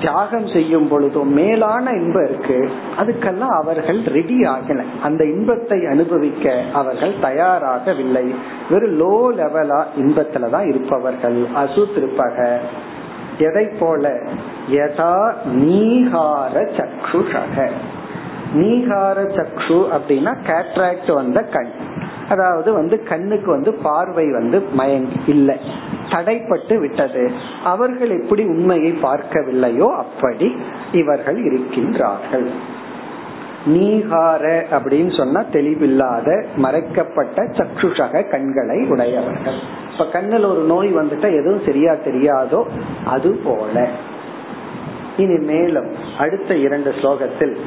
A: தியாகம் செய்யும் பொழுதும் மேலான இன்பம் இருக்கு. அதுக்கெல்லாம் அவர்கள் ரெடி ஆகல. அந்த இன்பத்தை அனுபவிக்க அவர்கள் தயாராகவில்லை. வெறும் லோ லெவலா இன்பத்துலதான் இருப்பவர்கள் அசு திருப்பக எதை போல? யதா நீகார சக்ஷுஷக. நீகார சக்ஷு அப்படின்னா கேட்ராக்ட் வந்த கண். அதாவது வந்து கண்ணுக்கு வந்து பார்வை வந்து மயங்கி இல்லை. தடைப்பட்டு விட்டது. அவர்கள் எப்படி உண்மையை பார்க்கவில்லையோ அப்படி இவர்கள் இருக்கின்றார்கள். நீகார அப்படின்னு சொன்னா தெளிவில்லாத மறைக்கப்பட்ட சக்ஷுஷக கண்களை உடையவர்கள். இப்ப கண்ணில் ஒரு நோய் வந்துட்டா எதுவும் சரியா தெரியாதோ அது போல. இனி மேலும் அடுத்த இரண்டு ஸ்லோகத்தில்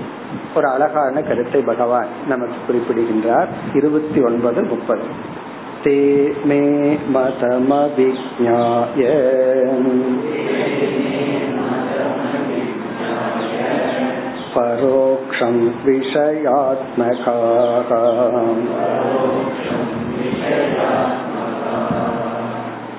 A: ஒரு அழகான கருத்தை பகவான் நமக்கு குறிப்பிடுகின்றார் இருபத்தி ஒன்பது முப்பது தே மே மதமவிஜாய परोक्षं विषयात्मकाः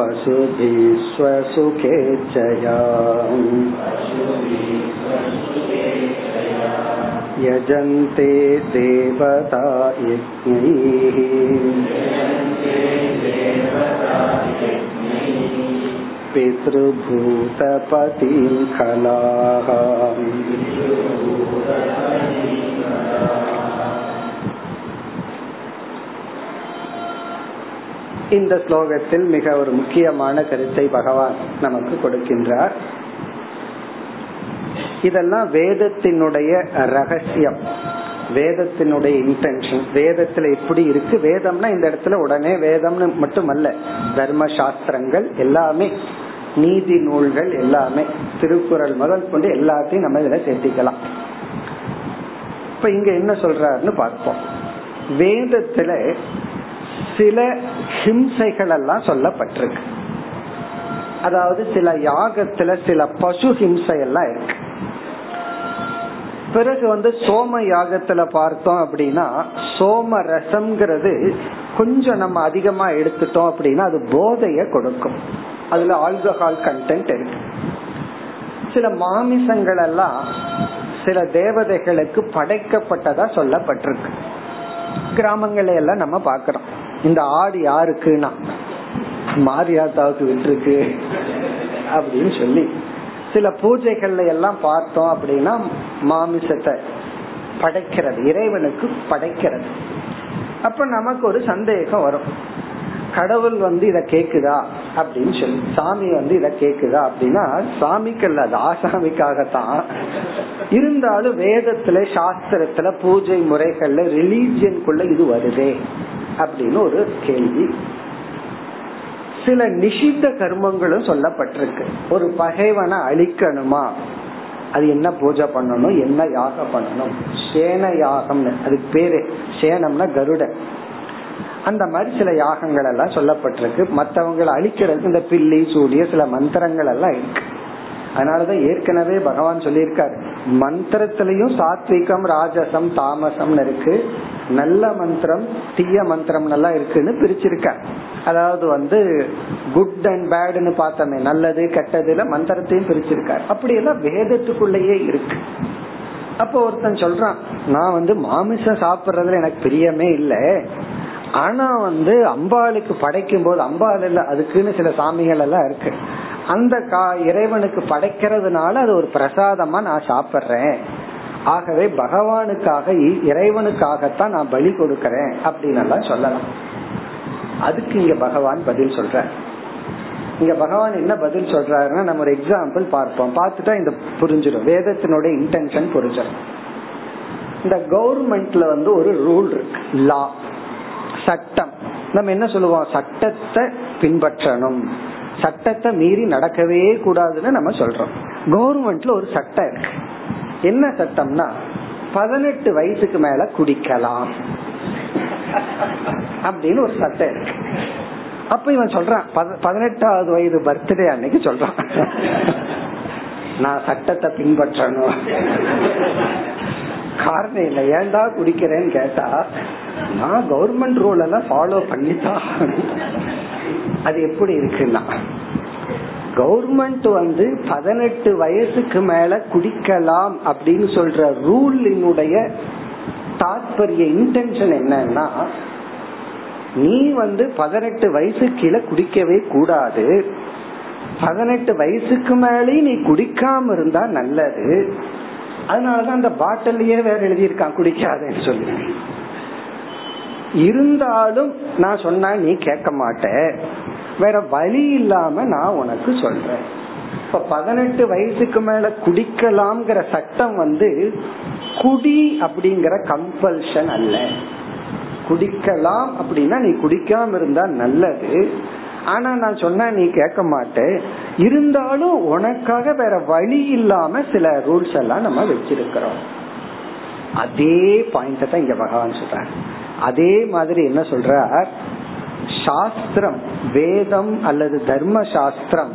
A: पशुभिः स्वसुखेच्छया यजन्ते देवता यज्ञैः। पितृभूतपतिं खलाः। இந்த ஸ்லோகத்தில் மிக ஒரு முக்கியமான கருத்தை பகவான் நமக்கு கொடுக்கின்றார். இதெல்லாம் வேதத்தினுடைய ரகசியம். வேதத்தினுடைய இன்டென்ஷன் வேதத்துல எப்படி இருக்கு? வேதம்னா இந்த இடத்துல உடனே வேதம்னு மட்டுமல்ல தர்ம சாஸ்திரங்கள் எல்லாமே நீதி நூல்கள் எல்லாமே திருக்குறள் முதல் கொண்டு எல்லாத்தையும் நம்ம இதுல சேர்த்திக்கலாம். இப்ப இங்க என்ன சொல்றாருன்னு பார்ப்போம். வேதத்துல சில ஹிம்சைகள் எல்லாம் சொல்லப்பட்டிருக்கு. அதாவது சில யாகத்துல சில பசு ஹிம்சை எல்லாம் இருக்கு. பிறகு வந்து சோம யாகத்துல பார்த்தோம் அப்படின்னா சோம ரசம்ங்கிறது கொஞ்சம் நம்ம அதிகமா எடுத்துட்டோம் அப்படின்னா அது போதைய கொடுக்கும். அதுல ஆல்கஹால் கண்டென்ட் இருக்கு. சில மாமிசங்கள் எல்லாம் சில தேவதைகளுக்கு படைக்கப்பட்டதா சொல்லப்பட்டிருக்கு. கிராமங்கள எல்லாம் நம்ம பாக்கிறோம் இந்த ஆடு யாருக்குன்னா மாரியாத்தாவுக்கு விட்டுருக்கு அப்படின்னு சொல்லி சில பூஜைகள்ல எல்லாம் பார்த்தோம் அப்படின்னா மாமிசத்தை படைக்கிறது இறைவனுக்கு படைக்கிறது. அப்ப நமக்கு ஒரு சந்தேகம் வரும். கடவுள் வந்து இத கேக்குதா அப்படின்னு சொல்லி சாமி வந்து இத கேக்குதா அப்படின்னா சாமிக்கு அல்ல அது ஆசாமிக்காகத்தான். இருந்தாலும் வேதத்துல சாஸ்திரத்துல பூஜை முறைகள்ல ரிலீஜியனுக்குள்ள இது வருதே அப்படின்னு ஒரு கேள்வி. சில நிஷித்த கர்மங்களும் சொல்லப்பட்டிருக்கு. ஒரு பகைவனை அழிக்கணுமா? அது என்ன பூஜை பண்ணணும்? என்ன யாகம் பண்ணணும்? சேன யாகம்னு அதுக்கு பேரு சேனம்னா கருடன். அந்த மாதிரி சில யாகங்கள் எல்லாம் சொல்லப்பட்டிருக்கு. மற்றவங்களை அழிக்கிறது இந்த பில்லி சூடிய சில மந்திரங்கள் எல்லாம் இருக்கு. அதனாலதான் ஏற்கனவே பகவான் சொல்லியிருக்காரு. மந்திரத்திலையும் சாத்விகம் ராஜசம் தாமசம் இருக்கு. நல்ல மந்திரம் தீய மந்திரம் எல்லாம் இருக்குன்னு பிரிச்சிருக்க அதாவது வந்து குட் அண்ட் பேடுன்னு பார்த்தோமே நல்லது கெட்டதுல மந்திரத்தையும் பிரிச்சிருக்கார். அப்படி எல்லாம் வேதத்துக்குள்ளேயே இருக்கு. அப்போ ஒருத்தன் சொல்றான் நான் வந்து மாமிசம் சாப்பிடுறதுல எனக்கு பிரியமே இல்லை. ஆனா வந்து அம்பாளுக்கு படைக்கும் போது அம்பாள் இல்ல அதுக்குன்னு சில சாமிகள் எல்லாம் இருக்கு. அந்த கா இறைவனுக்கு படைக்கிறதுனால அது ஒரு பிரசாதமா நான் சாப்பிடுறேன். ஆகவே பகவானுக்காக இறைவனுக்காகத்தான் நான் பலி கொடுக்கறேன் அப்படின்னு எல்லாம் சொல்லலாம். அதுக்கு இங்க பகவான் பதில் சொல்ற இங்க பகவான் என்ன பதில் சொல்றாருன்னா நம்ம ஒரு எக்ஸாம்பிள் பார்ப்போம். பார்த்துட்டா இந்த புரிஞ்சிடும். வேதத்தினுடைய இன்டென்ஷன் புரிஞ்சிடும். இந்த கவர்மெண்ட்ல வந்து ஒரு ரூல் இருக்கு. லா சட்டம். நம்ம என்ன சொல்லுவோம்? சட்டத்தை பின்பற்றணும். சட்டத்தை மீறி நடக்கவே கூடாதுன்னு நம்ம சொல்றோம். கவர்மெண்ட்ல ஒரு சட்டம் இருக்கு. என்ன சட்டம்னா பதினெட்டு வயசுக்கு மேல குடிக்கலாம். அப்படின்னு ஒரு சட்டம் இருக்கு. அப்ப இவன் சொல்றான் பதினெட்டாவது வயது பர்த்டே அன்னைக்கு சொல்றான். நான் சட்டத்தை பின்பற்றணும். காரணம் இல்லை ஏன்டா குடிக்கிறேன்னு கேட்டா நான் கவர்மெண்ட் ரூல் எல்லாம் ஃபாலோ பண்ணித்தான் அது எப்படி இருக்குன்னா கவர்மெண்ட் வந்து பதினெட்டு வயசுக்கு மேல குடிக்கலாம் அப்படின்னு சொல்ற ரூலினுடைய தாற்பரிய இன்டென்ஷன் என்னன்னா நீ வந்து பதினெட்டு வயசு கீழே குடிக்கவே கூடாது. பதினெட்டு வயசுக்கு மேலேயும் நீ குடிக்காம இருந்தா நல்லது. அதனாலதான் அந்த பாட்டிலேயே வேற எழுதியிருக்கான் குடிக்காதேன்னு சொல்லி. இருந்தாலும் நான் சொன்னா நீ கேட்க மாட்ட. வேற வழி இல்லாம நான் உனக்கு சொல்றேன். இப்ப பதினெட்டு வயசுக்கு மேல குடிக்கலாம்ங்கிற சட்டம் வந்து குடி அப்படிங்கிற கம்பல்ஷன் அல்ல. குடிக்கலாம் அப்படின்னா நீ குடிக்காம இருந்தா நல்லது. ஆனா நான் சொன்ன நீ கேட்க மாட்டே. இருந்தாலும் உனக்காக வேற வழி இல்லாம சில ரூல்ஸ் எல்லாம் நம்ம வச்சிருக்கிறோம். அதே பாயிண்ட் தான் இங்க பகவான் சொல்றார். அதே மாதிரி என்ன சொல்றார்? சாஸ்திரம் வேதம் அல்லது தர்ம சாஸ்திரம்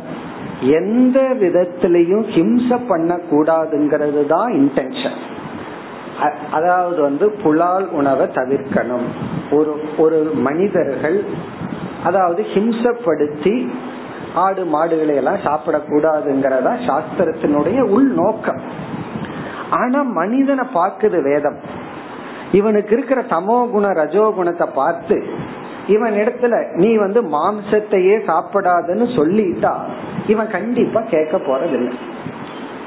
A: எந்த விதத்திலையும் ஹிம்ச பண்ண கூடாதுங்கிறது தான் இன்டென்ஷன் அதாவது வந்து புலால் உணவை தவிர்க்கணும். ஒரு ஒரு மனிதர்கள் அதாவது ஹிம்சப்படுத்தி ஆடு மாடுகளை எல்லாம் சாப்பிடக்கூடாதுங்கிறதா சாஸ்திரத்தினுடைய உள் நோக்கம். ஆனா மனிதனை பார்க்குது வேதம். இவனுக்கு இருக்கிற தமோ குண ரஜோ குணத்தை பார்த்து இவன் இடத்துல நீ வந்து மாம்சத்தையே சாப்பிடாதுன்னு சொல்லிட்டா இவன் கண்டிப்பா கேட்க போறதில்லை.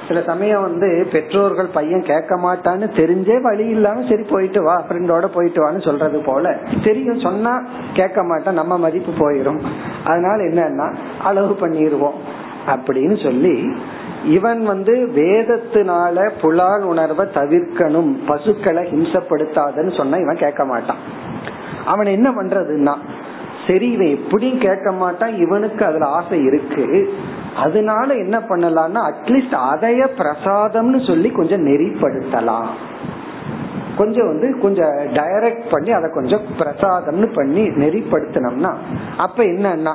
A: சில சமயம் வந்து பெற்றோர்கள் பையன் கேட்க மாட்டான்னு தெரிஞ்சே வழி இல்லாம சரி போயிட்டு வா ஃப்ரெண்டோட போயிட்டு வான்னு சொல்றது போல தெரியும் சொன்னா கேட்க மாட்டான் நம்ம மதிப்பு போயிரும். அதனால என்னன்னா அளவு பண்ணிடுவோம் அப்படின்னு சொல்லி இவன் வந்து வேதத்தினால புலால் உணர்வை தவிர்க்கணும் பசுக்களை ஹிம்சப்படுத்தாதன்னு சொன்னா இவன் கேட்க மாட்டான். அவன் என்ன பண்றதுன்னா சரி இவன் எப்படியும் கேட்க மாட்டான் இவனுக்கு அதுல ஆசை இருக்கு அதனால என்ன பண்ணலாம்னா அட்லீஸ்ட் அதைய பிரசாதம்னு சொல்லி கொஞ்சம் நெறிப்படுத்தலாம். கொஞ்சம் வந்து கொஞ்சம் டைரக்ட் பண்ணி அதை கொஞ்சம் பிரசாதம்னு பண்ணி நெறிப்படுத்தினோம்னா அப்ப என்னன்னா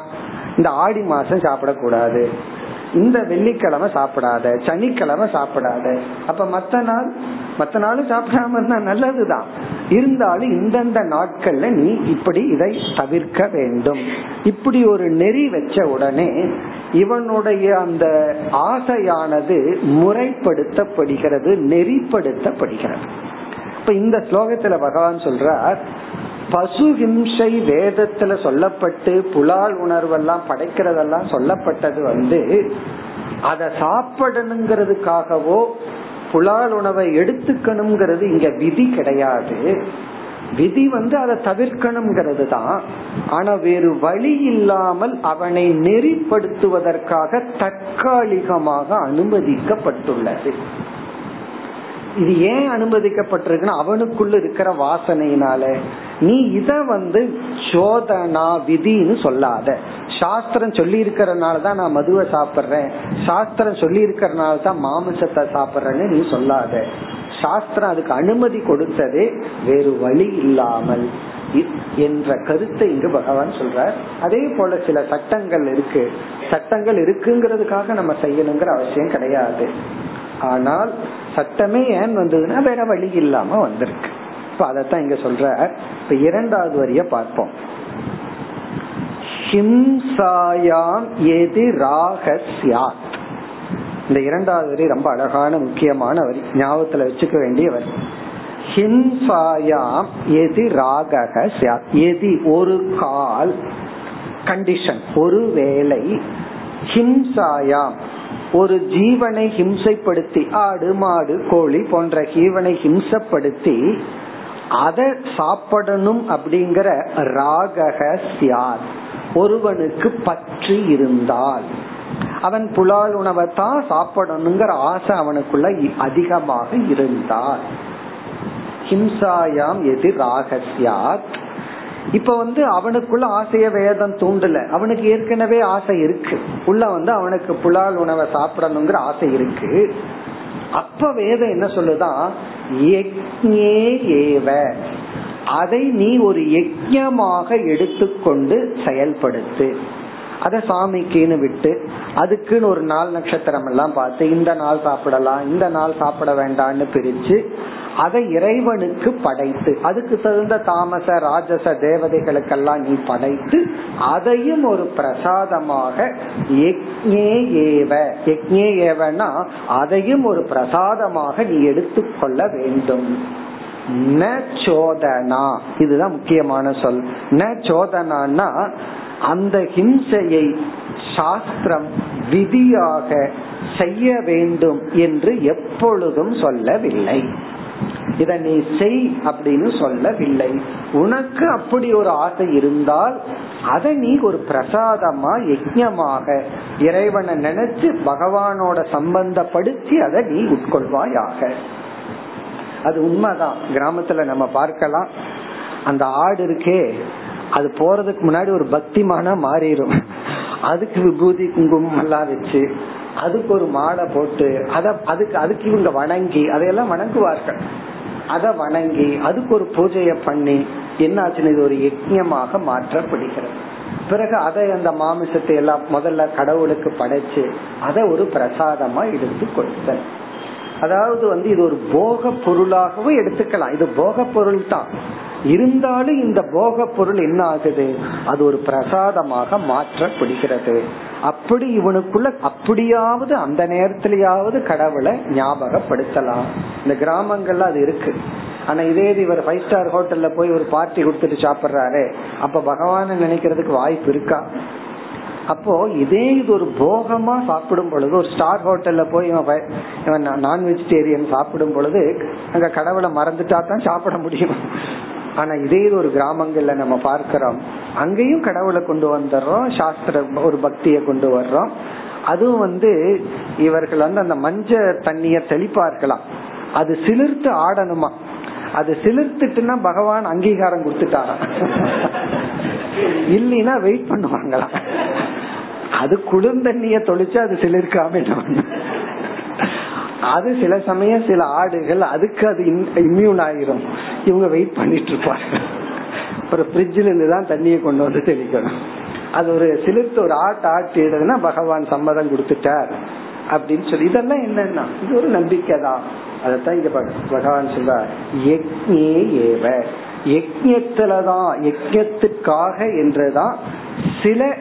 A: இந்த ஆடி மாசம் சாப்பிடக்கூடாது. இந்த வெள்ளிக்கிழமை சாப்பிடாத சனிக்கிழமை சாப்பிடாத. அப்ப மத்த நாள் மத்த நாளும் சாப்பிடாம இருந்தா நல்லதுதான். இருந்தாலும் இந்தந்த நாட்கள்ல நீ இப்படி இதை தவிர்க்க வேண்டும். இப்படி ஒரு நெறி வச்ச உடனே இவனுடைய அந்த ஆசையானது முறைப்படுத்தப்படுகிறது நெறிப்படுத்தப்படுகிறது. இப்ப இந்த ஸ்லோகத்துல பகவான் சொல்றார் பசு ஹிம்சை வேதத்துல சொல்லப்பட்டு புலால் உணர்வெல்லாம் படைக்கிறதெல்லாம் சொல்லப்பட்டது வந்து அதை சாப்பிடணுங்கிறதுக்காகவோ புலால் உணவை எடுத்துக்கணுங்கிறது இங்க விதி கிடையாது. விதி வந்து அதை தவிர்க்கணுங்கிறது தான் ஆனா வேறு வழி இல்லாமல் அவனை நெறிப்படுத்துவதற்காக தற்காலிகமாக அனுமதிக்கப்பட்டுள்ளது. இது ஏன் அனுமதிக்கப்பட்டிருக்குன்னா அவனுக்குள்ள இருக்கிற வாசனையினால. நீ இத வந்து சோதனா விதின்னு சொல்லாத. சாஸ்திரம் சொல்லி இருக்கிறதுனாலதான் நான் மதுவை சாப்பிடுறேன். சாஸ்திரம் சொல்லி இருக்கிறதுனால தான் மாமிசத்தை சாப்பிடுறேன்னு நீ சொல்லாத. சாஸ்திரம் அதுக்கு அனுமதி கொடுத்ததே வேறு வழி இல்லாமல் என்ற கருத்தை இங்கு பகவான் சொல்றார். அதே போல சில சட்டங்கள் இருக்கு. சட்டங்கள் இருக்குங்கிறதுக்காக நம்ம செய்யணுங்கிற அவசியம் கிடையாது. ஆனால் சட்டமே ஏன் வந்ததுன்னா வேற வழி இல்லாம வந்திருக்கு. இப்ப அதத்தான் இங்க சொல்ற இப்ப இரண்டாவது வரிய பார்ப்போம். ஹிம்சாயாம் எது ராகஸ்யாத் இந்த இரண்டாவது வரி ரொம்ப அழகான முக்கியமான வரி. ஞாபகத்துல வச்சுக்க வேண்டிய வரி. ஹிம்சாயாம் எது ராகக எதி ஒரு கால் கண்டிஷன் ஒரு வேலை. ஹிம்சாயாம் ஒரு ஜீவனை ஹிம்சைப்படுத்தி ஆடு மாடு கோழி போன்ற ஜீவனை ஹிம்சப்படுத்தி அதை சாப்பிடணும் அப்படிங்கிற ராகக சியார். ஒருவனுக்கு பற்றி இருந்தால் அவன் புலால் உணவை தான் சாப்பிடணுங்கிற ஆசை அவனுக்குள்ள அதிகமாக இருந்தால். ஹிம்சாயாம் எது ராகசியாத் இப்ப வந்து அவனுக்குள்ள ஆசைய வேதம் தூண்டல. அவனுக்கு ஏற்கனவே ஆசை இருக்கு. உள்ள வந்து அவனுக்கு புலால் உணவை சாப்பிடணுங்கிற ஆசை இருக்கு. அப்ப வேதம் என்ன சொல்லுதான் ஏவ. அதை நீ ஒரு யஜ்யமாக எடுத்துக்கொண்டு செயல்படுத்து. அத சாமிக்குன்னு விட்டு அதுக்குன்னு ஒரு நாள் நட்சத்திரம் எல்லாம் பார்த்து இந்த நாள் சாப்பிடலாம் இந்த நாள் சாப்பிட வேண்டாம்னு பிரிச்சு அதை இறைவனுக்கு படைத்து அதுக்கு தகுந்த தாமச ராஜச தேவதைகளுக்கெல்லாம் நீ படைத்து அதையும் ஒரு பிரசாதமாக ஏவனா அதையும் ஒரு பிரசாதமாக நீ எடுத்துக்கொள்ள வேண்டும். ந சோதனா. இதுதான் முக்கியமான சொல். ந சோதனான்னா அந்த ஹிம்சையை சாஸ்திரம் விதியாக செய்ய வேண்டும் என்று எப்பொழுதும் சொல்லவில்லை. இத நீ செய் அப்படின்னு சொல்லவில்லை. உனக்கு அப்படி ஒரு ஆசை இருந்தால் அதை நீ ஒரு பிரசாதமா யஜ்யமாக இறைவனை நினைச்சு பகவானோட சம்பந்தப்படுத்தி அதை நீ உட்கொள்வாயாக. அது உண்மைதான். கிராமத்துல நம்ம பார்க்கலாம். அந்த ஆடு இருக்கே அது போறதுக்கு முன்னாடி ஒரு பக்திமான மாறிடும். அதுக்கு விபூதி குங்குமம் எல்லாம் வச்சு அதுக்கு ஒரு மாலை போட்டு அத அதுக்கு அதுக்கு இவங்க வணங்கி அதையெல்லாம் வணங்குவார்கள். அத வணங்கி அதுக்கு ஒரு பூஜையை பண்ணி என்னாச்சுன்னு இது ஒரு யஜ்யமாக மாற்றப்படுகிறது. பிறகு அதை அந்த மாமிசத்தை எல்லாம் முதல்ல கடவுளுக்கு படைச்சு அதை ஒரு பிரசாதமா எடுத்து கொடுத்தல். அதாவது வந்து இது ஒரு போக பொருளாகவும் எடுத்துக்கலாம். இது போக பொருள் தான் இருந்தாலும் இந்த போக பொருள் என்ன ஆகுது? அது ஒரு பிரசாதமாக மாற்றப்படுகிறது. அப்படி இவனுக்குள்ள அப்படியாவது அந்த நேரத்திலேயாவது கடவுளை ஞாபகப்படுத்தலாம். இந்த கிராமங்கள்ல அது இருக்கு. ஆனா இதே இவர் ஃபைவ் ஸ்டார் ஹோட்டல்ல போய் ஒரு பார்ட்டி கொடுத்துட்டு சாப்பிடுறாரு. அப்ப பகவான நினைக்கிறதுக்கு வாய்ப்பு இருக்கா? அப்போ இதே இது ஒரு போகமா சாப்பிடும் பொழுது ஒரு ஸ்டார் ஹோட்டல்ல போய் இவன் நான் வெஜிடேரியன் சாப்பிடும் பொழுது அங்க கடவுளை மறந்துட்டா தான் சாப்பிட முடியும். ஆனா இதே இது ஒரு கிராமங்கள்ல நம்ம பார்க்கிறோம். அங்கேயும் கடவுளை கொண்டு வந்துடுறோம் சாஸ்திர ஒரு பக்திய கொண்டு வர்றோம். அதுவும் வந்து இவர்கள் வந்து அந்த மஞ்ச தண்ணிய தெளிப்பார்களாம். அது சிலிர்த்து ஆடணுமா? அது சிலிர்த்துட்டுன்னா பகவான் அங்கீகாரம் கொடுத்துட்டாராம் இல்லைன்னா வெயிட் பண்ணுவாங்களாம் அது குளிர்ந்தண்ணிய தொளிச்சு அது சிலிர்க்காம அது சில சமயம் சில ஆடுகள் அதுக்கு அது இம்யூன் ஆயிரும். இவங்க வெயிட் பண்ணிட்டு இருப்பாங்க. அப்புறம் ஃப்ரிட்ஜில் இருந்து தான் தண்ணியை கொண்டு வந்து தெளிக்கணும். அது ஒரு சிலிர்த்து ஒரு ஆட்டு ஆட்டிடுதுன்னா பகவான் சம்மதம் கொடுத்துட்டார். அப்படின்னு சொல்லி இதெல்லாம் என்னன்னா இது ஒரு நம்பிக்கை தான் அதத்தான் இங்க பகவான் சொல்றார். யக்ஞே ஏவ. யஜ்யத்துலதான் யஜ்யத்துக்காக என்றுதான் சில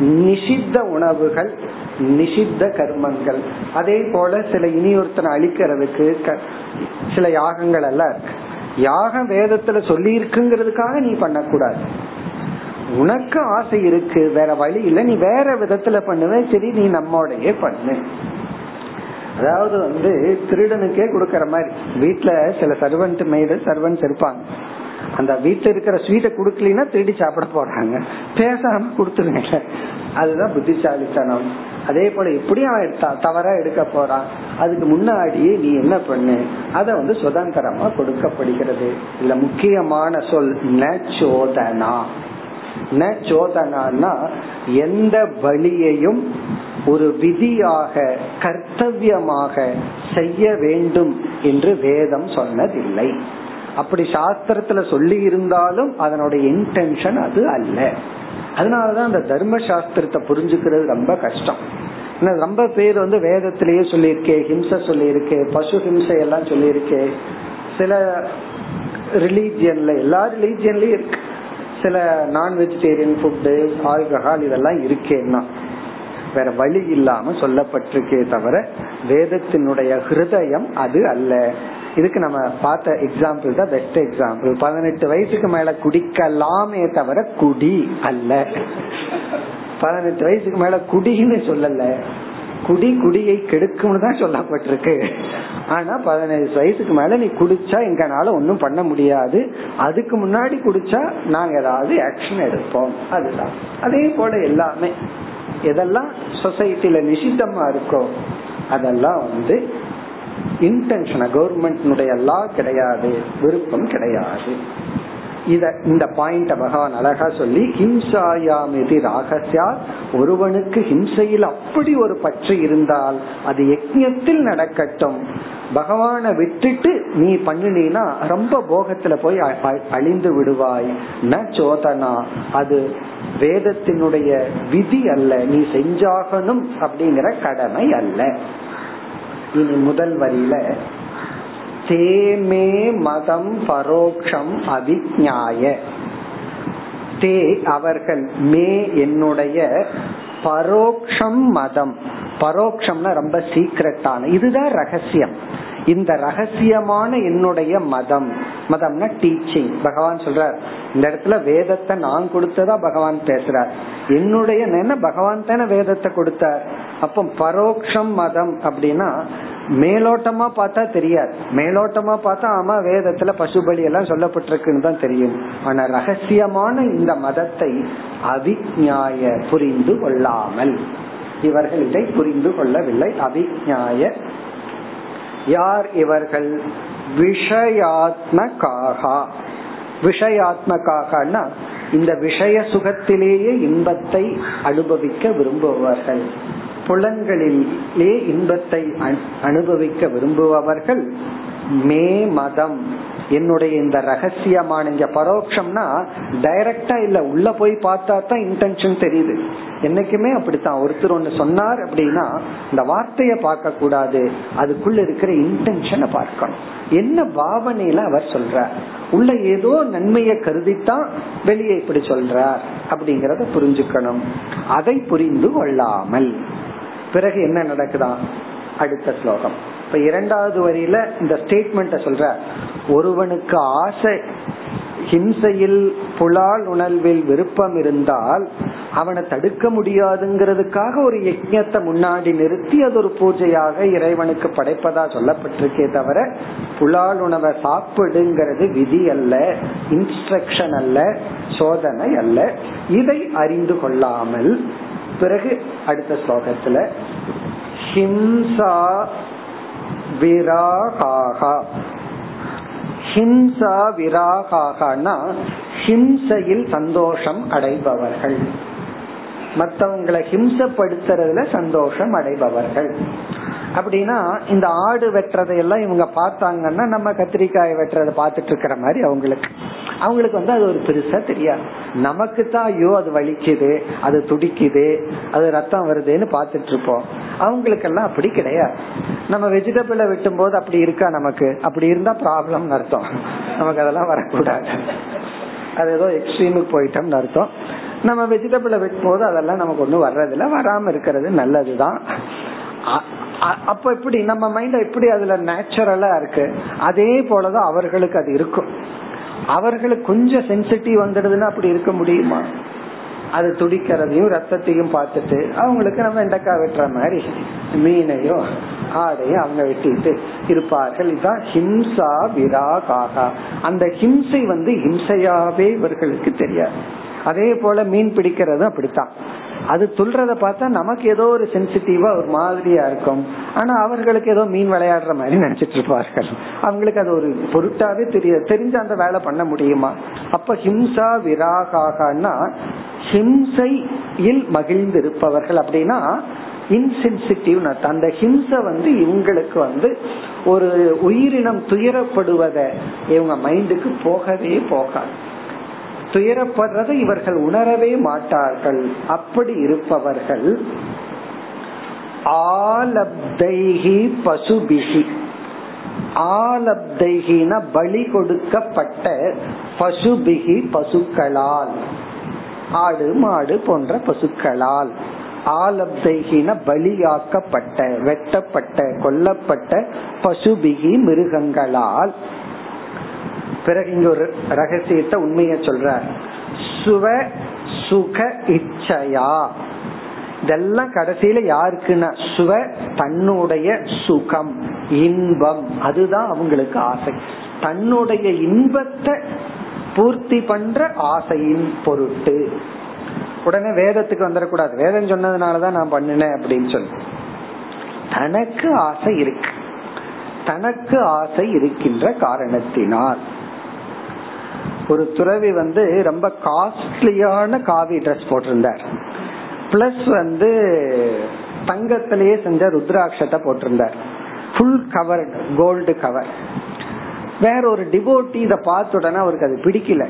A: நிஷித்த உணவுகள் நிஷித்த கர்மங்கள். அதே போல சில இனியொருத்தனை அழிக்கிறதுக்கு சில யாகங்கள் எல்லாம் இருக்கு. யாகம் வேதத்துல சொல்லி இருக்குங்கிறதுக்காக நீ பண்ணக்கூடாது. உனக்கு ஆசை இருக்கு வேற வழி இல்ல நீ வேற விதத்துல பண்ணுவ சரி நீ நம்மோடைய பண்ணு. அதாவது வந்து திருடனுக்கே கொடுக்கற மாதிரி. வீட்டுல சில சர்வன்ட் மெய்டு சர்வன்ட்ஸ் இருப்பாங்க. அந்த வீட்டுல இருக்கிற ஸ்வீட்டை குடுக்கலன்னா திருடி சாப்பிட போறாங்க. பேசாம கொடுத்துருங்க. அதுதான் புத்திசாலித்தனம். அதே போல எப்படி அவன் தவறா எடுக்க போறான் அதுக்கு முன்னாடியே நீ என்ன பண்ணு? அத வந்து சுதந்திரமா கொடுக்கப்படுகிறது. இதுல முக்கியமான சொல் ந நோதனா எந்த வழியையும் ஒரு விதியாக கர்த்தவியமாக செய்ய வேண்டும் என்று வேதம் சொன்னதில்லை. அப்படி சாஸ்திரத்துல சொல்லி இருந்தாலும் அதனுடைய இன்டென்ஷன் அது அல்ல. அதனாலதான் அந்த தர்ம சாஸ்திரத்தை புரிஞ்சுக்கிறது ரொம்ப கஷ்டம். ரொம்ப பேர் வந்து வேதத்திலேயே சொல்லியிருக்கே ஹிம்ச சொல்லியிருக்கே பசு ஹிம்சை எல்லாம் சொல்லியிருக்கே. சில ரிலீஜியன்ல எல்லா ரிலீஜியன்லயும் இருக்கு. சில நான் வெஜிடேரியன் ஃபுட்டு ஆல்கஹால் இதெல்லாம் இருக்கேன்னா வேற வழி இல்லாம சொல்லப்பட்டிருக்கே தவிர வேதத்தினுடைய ஹிருதயம் அது அல்ல. இதுக்கு நம்ம பார்த்த எக்ஸாம்பிள் தான் பெஸ்ட் எக்ஸாம்பிள் பதினெட்டு வயசுக்கு மேல குடிக்கலாமே தவிர குடி அல்ல. பதினெட்டு வயசுக்கு மேல குடின்னு சொல்லல. குடி குடியை கெடுக்கும்னு தான் சொல்லப்பட்டிருக்கு. ஆனா பதினஞ்சு வயசுக்கு மேல நீ குடிச்சா எங்கனால ஒன்னும் பண்ண முடியாது. அதுக்கு முன்னாடி குடிச்சா நாங்க ஏதாவது ஆக்ஷன் எடுப்போம். அதுதான். அதே போல எல்லாமே. எதெல்லாம் சொசைட்டில நிஷித்தமா இருக்கோ அதெல்லாம் வந்து இன்டென்ஷன் கவர்மெண்ட் லா கிடையாது விருப்பம் கிடையாது. இத இந்த பாயிண்ட பகவான் அழகா சொல்லி ஹிம்சாயாமிதி ராகசியா ஒருவனுக்கு ஹிம்சையில் அப்படி ஒரு பற்று இருந்தால் அது யஜ்யத்தில் நடக்கட்டும். பகவான விட்டுட்டு நீ பண்ணினா ரொம்ப போகத்துல போய் அழிந்து விடுவாய். ந சோதனா அது வேதத்தினுடைய விதி அல்ல. நீ செஞ்சாகணும் அப்படிங்கிற கடமை அல்ல. இனி முதல் வரியில தேமே மதம் பரோக்ஷம் அவிஜாய தே அவர்கள் மே என்னுடைய பரோக்ஷம் மதம். பரோக்ஷம்னா ரொம்ப சீக்கிரட்டான இதுதான் ரகசியம். இந்த ரகசியமான என்னுடைய மதம். மதம்னா டீச்சிங் பகவான் சொல்றார் இந்த இடத்துல வேதத்தை நான் கொடுத்ததா பகவான் பேசுறார். என்னுடைய என்ன பகவான் தானே வேதத்தை கொடுத்தார்? அப்ப பரோக்ஷம் மதம் அப்படின்னா மேலோட்டமா பார்த்தா தெரியாது. மேலோட்டமா பார்த்தா ஆமா வேதத்துல பசுபலி எல்லாம் சொல்லப்பட்டிருக்குன்னு தான் தெரியும். ஆனா ரகசியமான இந்த மதத்தை அவிஞாய புரிந்து கொள்ளாமல். இவர்கள் இதை புரிந்து கொள்ளவில்லை. அவிஞாய. யார் இவர்கள்? விஷயாத்மகாகா. விஷயாத்மகாகனா இந்த விஷய சுகத்திலேயே இன்பத்தை அனுபவிக்க விரும்புவார்கள் புலன்களிலே இன்பத்தை அனுபவிக்க விரும்புபவர்கள் மே மதம். என்னுடைய இந்த ரகசியமான இங்க பரோட்சம்னா டைரக்டா இல்ல உள்ள போய் பார்த்தா தான் இன்டென்ஷன் தெரியுது. என்னைக்குமே அப்படித்தான். ஒருத்தர் ஒண்ணு சொன்னார் அப்படின்னா இந்த வார்த்தைய பார்க்க கூடாது அதுக்குள்ள இருக்கிற இன்டென்ஷனை பார்க்கணும். என்ன பாவனையில அவர் சொல்றார்? உள்ள ஏதோ நன்மையை கருதித்தான் வெளியே இப்படி சொல்றார். அப்படிங்கறத புரிஞ்சுக்கணும். அதை புரிந்து கொள்ளாமல். பிறகு என்ன நடக்குதா? அடுத்த ஸ்லோகம். இப்ப இரண்டாவது வரியில இந்த ஸ்டேட்மெண்ட சொல்ற ஒருவனுக்கு ஆசை ஹிம்சையில் புலால் உணர்வில் விருப்பம் இருந்தால் அவனை தடுக்க முடியாதுங்கிறதுக்காக ஒரு யஜ்யத்தை முன்னாடி நிறுத்தி அது ஒரு பூஜையாக இறைவனுக்கு படைப்பதா சொல்லப்பட்டிருக்கே தவிர புலால் உணவை சாப்பிடுங்கிறது விதி அல்ல இன்ஸ்ட்ரக்ஷன் அல்ல சோதனை அல்ல. இதை அறிந்து கொள்ளாமல் பிறகு அடுத்த ஸ்லோகத்துல ஹிம்சா விராகாகா. ஹிம்சா விராகாகனா ஹிம்சையில் சந்தோஷம் அடைபவர்கள். மற்றவங்களை ஹிம்சப்படுத்துறதுல சந்தோஷம் அடைபவர்கள். அப்படின்னா இந்த ஆடு வெட்டுறதையெல்லாம் இவங்க பார்த்தாங்கன்னா நம்ம கத்திரிக்காய் வெட்டுறதை பார்த்துட்டு இருக்கிற மாதிரி அவங்களுக்கு. அவங்களுக்கு வந்து அது ஒரு பெருசா தெரியாது. நமக்கு தான் ஐயோ அது வலிக்குது அது துடிக்குது அது ரத்தம் வருதுன்னு பார்த்துட்டு இருப்போம். அவங்களுக்கெல்லாம் அப்படி கிடையாது. நம்ம வெஜிடபிளை வெட்டும் போது அப்படி இருக்கா நமக்கு? அப்படி இருந்தா ப்ராப்ளம் அர்த்தம். நமக்கு அதெல்லாம் வரக்கூடாது. அது ஏதோ எக்ஸ்ட்ரீமுக்கு போயிட்டோம்னு அர்த்தம். நம்ம வெஜிடபிளை வெட்டும் போது அதெல்லாம் நமக்கு ஒன்றும் வர்றதில்ல. வராம இருக்கிறது நல்லதுதான். அப்ப எப்படி நம்ம மைண்ட் எப்படி அதுல நேச்சுரலா இருக்கு. அதே போலதான் அவர்களுக்கு அது இருக்கும். அவர்களுக்கு கொஞ்சம் சென்சிட்டிவ் வந்துடுதுன்னா அப்படி இருக்க முடியுமா? அது துடிக்கிறதையும் ரத்தத்தையும் பார்த்துட்டு அவங்களுக்கு நம்ம எண்டக்கா வெட்டுற மாதிரி மீனையோ ஆடையும் அவங்க வெட்டிட்டு இருப்பார்கள். இதுதான் ஹிம்சா விராகாகா அந்த ஹிம்சை வந்து ஹிம்சையாவே இவர்களுக்கு தெரியாது. அதே போல மீன் பிடிக்கிறதும் அப்படித்தான். அது துல்றத பார்த்தா நமக்கு ஏதோ ஒரு சென்சிட்டிவா ஒரு மாதிரியா இருக்கும். ஆனா அவர்களுக்கு ஏதோ மீன் விளையாடுற மாதிரி நினைச்சிட்டு இருப்பார்கள். அவங்களுக்கு அது ஒரு பொருட்டாவே தெரிய தெரிஞ்சு அந்த வேலை பண்ண முடியுமா? அப்ப ஹிம்சா விராகாகனா ஹிம்சையில் மகிழ்ந்து இருப்பவர்கள் அப்படின்னா இன்சென்சிட்டிவ் அந்த ஹிம்சை வந்து இவங்களுக்கு வந்து ஒரு உயிரினம் துயரப்படுவத இவங்க மைண்டுக்கு போகவே போகாது. துயரப்படுறதை இவர்கள் உணரவே மாட்டார்கள். அப்படி இருப்பவர்கள் ஆலப்தைகி பசுபிகி ஆலப்தைகின பலி கொடுக்கப்பட்ட பசுபிகி பசுக்களால். ஆடு மாடு போன்ற பசுக்களால். ஆலப்தைகின பலியாக்கப்பட்ட வெட்டப்பட்ட கொல்லப்பட்ட பசுபிகி மிருகங்களால் பிறகு இங்க ஒரு ரகசியத்தை உண்மைய சொல்ற சுவ சுக இச்சையா. இதெல்லாம் கடைசியில யாருக்குன்னா சுவ தன்னுடைய சுகம் இன்பம். அதுதான் அவங்களுக்கு ஆசை. தன்னுடைய இன்பத்தை பூர்த்தி பண்ற ஆசையின் பொருட்டு. உடனே வேதத்துக்கு வந்துடக்கூடாது. வேதம் சொன்னதுனாலதான் நான் பண்ணினேன் அப்படின்னு சொல்லி. தனக்கு ஆசை இருக்கு. தனக்கு ஆசை இருக்கின்ற காரணத்தினால். ஒரு துறவி வந்து ரொம்ப காஸ்ட்லியான காவி ட்ரெஸ் போட்டிருந்தார். பிளஸ் வந்து தங்கத்திலேயே செஞ்ச ருத்ராட்சத்தை போட்டிருந்தார். ஃபுல் கவர் கோல்டு கவர் வேற ஒரு டிவோட்டி இதை பார்த்த உடனே அவருக்கு அது பிடிக்கல.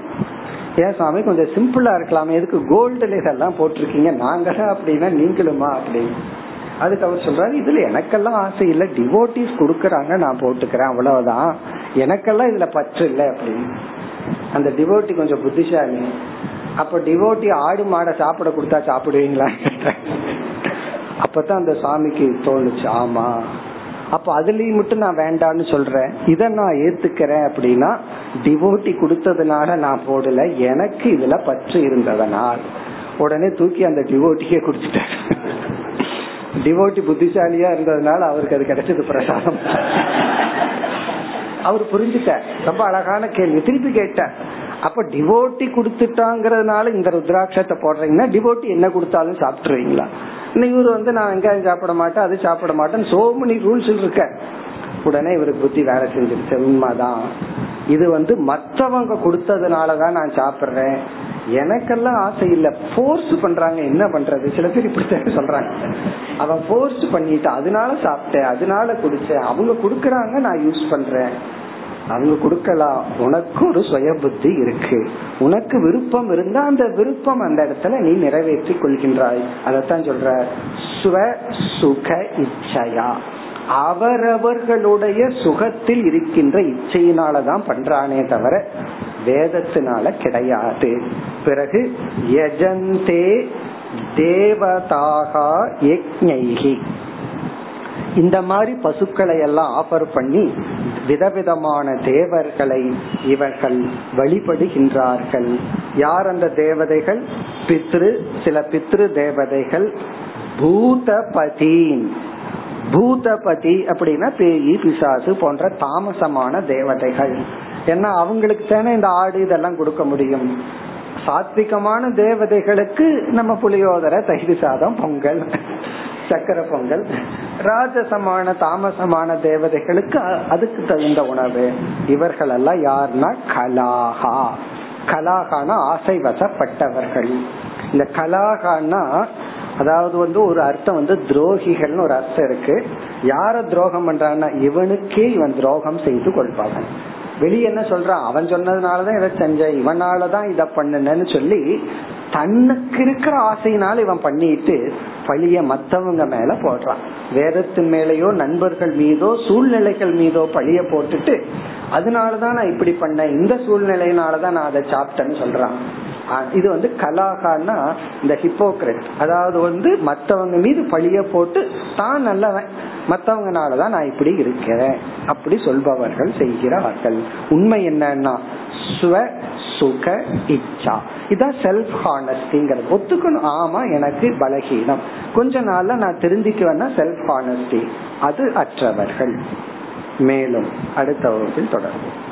A: ஏன் சாமி கொஞ்சம் சிம்பிளா இருக்கலாமே எதுக்கு கோல்டுல இதெல்லாம் போட்டிருக்கீங்க? நாங்களா அப்படின்னா நீங்களுமா? அப்படின்னு. அதுக்கு அவர் சொல்றாரு இதுல எனக்கெல்லாம் ஆசை இல்ல டிவோட்டிஸ் கொடுக்கறாங்க நான் போட்டுக்கிறேன் அவ்வளவுதான். எனக்கெல்லாம் இதுல பற்று இல்லை அப்படின்னு. அந்த டிவோட்டி கொஞ்சம் புத்திசாலி. அப்ப டிவோட்டி ஆடு மாடை சாப்பிட கொடுத்தா சாப்பிடுவீங்களா? அப்பதான் அந்த சாமிக்கு தோணுச்சு. ஆமா. அப்ப அதுலயும் மட்டும் நான் வேண்டான்னு சொல்றேன். இத நான் ஏத்துக்கிறேன் அப்படின்னா டிவோட்டி கொடுத்ததுனால நான் போடல. எனக்கு இதுல பற்று இருந்ததனால். உடனே தூக்கி அந்த டிவோட்டிக்கே குடிச்சிட்டாரு டிவோட்டி புத்திசாலியா இருந்ததுனால அவருக்கு அது கிடைச்சது பிரசாதம். அவர் புரிஞ்சுட்டார். ரொம்ப அழகான கேள்வி. திருப்பி கேட்டார். அப்ப டிவோட்டி கொடுத்துட்டாங்கிறதுனால இந்த ருத்ராட்சத்தை போடுறீங்கன்னா டிவோட்டி என்ன கொடுத்தாலும் சாப்பிட்டுருவீங்களா? இவர் வந்து நான் வெங்காயம் சாப்பிட மாட்டேன் அது சாப்பிட மாட்டேன் சோ மெனி ரூல்ஸ் இருக்க உடனே இவருக்கு புத்தி வேலை செஞ்சிருச்சு. உண்மைதான். இது வந்து மற்றவங்க கொடுத்ததுனாலதான் நான் சாப்பிடுறேன். எனக்கெல்லாம் ஆசை இல்ல. போர்ஸ் பண்றாங்க என்ன பண்றது? சில பேர் இப்படி சொல்றாங்க. அவன் போர்ஸ் பண்ணிட்டு அதனால சாப்பிட்டேன் அதனால குடிச்சேன். அவங்க குடுக்கறாங்க நான் யூஸ் பண்றேன். அவங்க கொடுக்கலாம். உனக்கு ஒரு சுய புத்தி இருக்கு. உனக்கு விருப்பம் இருந்தா அந்த விருப்பம் அந்த இடத்துல நீ நிறைவேற்றி கொள்கின்றாய். அதத்தான் சொல்ற. சுவ சுக இச்சையா. அவரவர்களுடைய சுகத்தில் இருக்கின்ற இச்சையினாலதான் பண்றானே தவிர வேதத்தினால கிடையாது. பிறகு யஜந்தே தேவதாகா யக்ஞைகி இந்த மாதிரி பசுக்களை எல்லாம் ஆஃபர் பண்ணி விதவிதமான தேவர்களை இவர்கள் வழிபடுகின்றார்கள். யார் அந்த தேவதைகள்? பித்ரு சில பித்ரு தேவதைகள். பூதபதீன். பூதபதி அப்படின்னா பேயி பிசாசு போன்ற தாமசமான தேவதைகள். ஏன்னா அவங்களுக்கு தானே இந்த ஆடு இதெல்லாம் கொடுக்க முடியும். சாத்விகமான தேவதைகளுக்கு நம்ம புளியோதரை தயிர் சாதம் பொங்கல் சக்கர பொங்கல் ராஜசமான தாமசமான தேவதைகளுக்கு அதுக்கு தகுந்த உணவு. இவர்கள் எல்லாம் யாருன்னா கலாகா. கலாகான ஆசை வசப்பட்டவர்கள் இந்த கலாகான்னா அதாவது வந்து ஒரு அர்த்தம் வந்து துரோகிகள்னு ஒரு அர்த்தம் இருக்கு. யார துரோகம் பண்றான்னா இவனுக்கே இவன் துரோகம் செய்து கொள்வாங்க வெளியே என்ன சொல்றான்? அவன் சொன்னதுனாலதான் இதை செஞ்ச இவனாலதான் இத பண்ணுனேன்னு சொல்லி தன்னுக்கு இருக்கிற ஆசையினால இவன் பண்ணிட்டு பழிய மத்தவங்க மேல போடுறான். வேதத்தின் மேலேயோ நண்பர்கள் மீதோ சூழ்நிலைகள் மீதோ பழிய போட்டுட்டு அதனாலதான் நான் இப்படி பண்ணேன். இந்த சூழ்நிலையினாலதான் நான் அதை சாப்பிட்டேன்னு சொல்றான். இது வந்து கலாகான்னா இந்த ஹிப்போக்ரட் அதாவது வந்து மத்தவங்க மீது பழிய போட்டு தான் நல்லவன் மத்தவங்கனாலதான் நான் இப்படி இருக்கிறேன் அப்படி சொல்பவர்கள் செய்கிறார்கள். உண்மை என்னன்னா ஸ்வ சுக இச்சா. இதான் செல்ஃப் ஹானஸ்டிங்கிறது ஒத்துக்கணும். ஆமா எனக்கு பலகீனம். கொஞ்ச நாள்ல நான் தெரிஞ்சுக்குவேன்னா செல்ஃப் ஹானஸ்டி அது அற்றவர்கள். மேலும் அடுத்த வகுப்பில் தொடரும்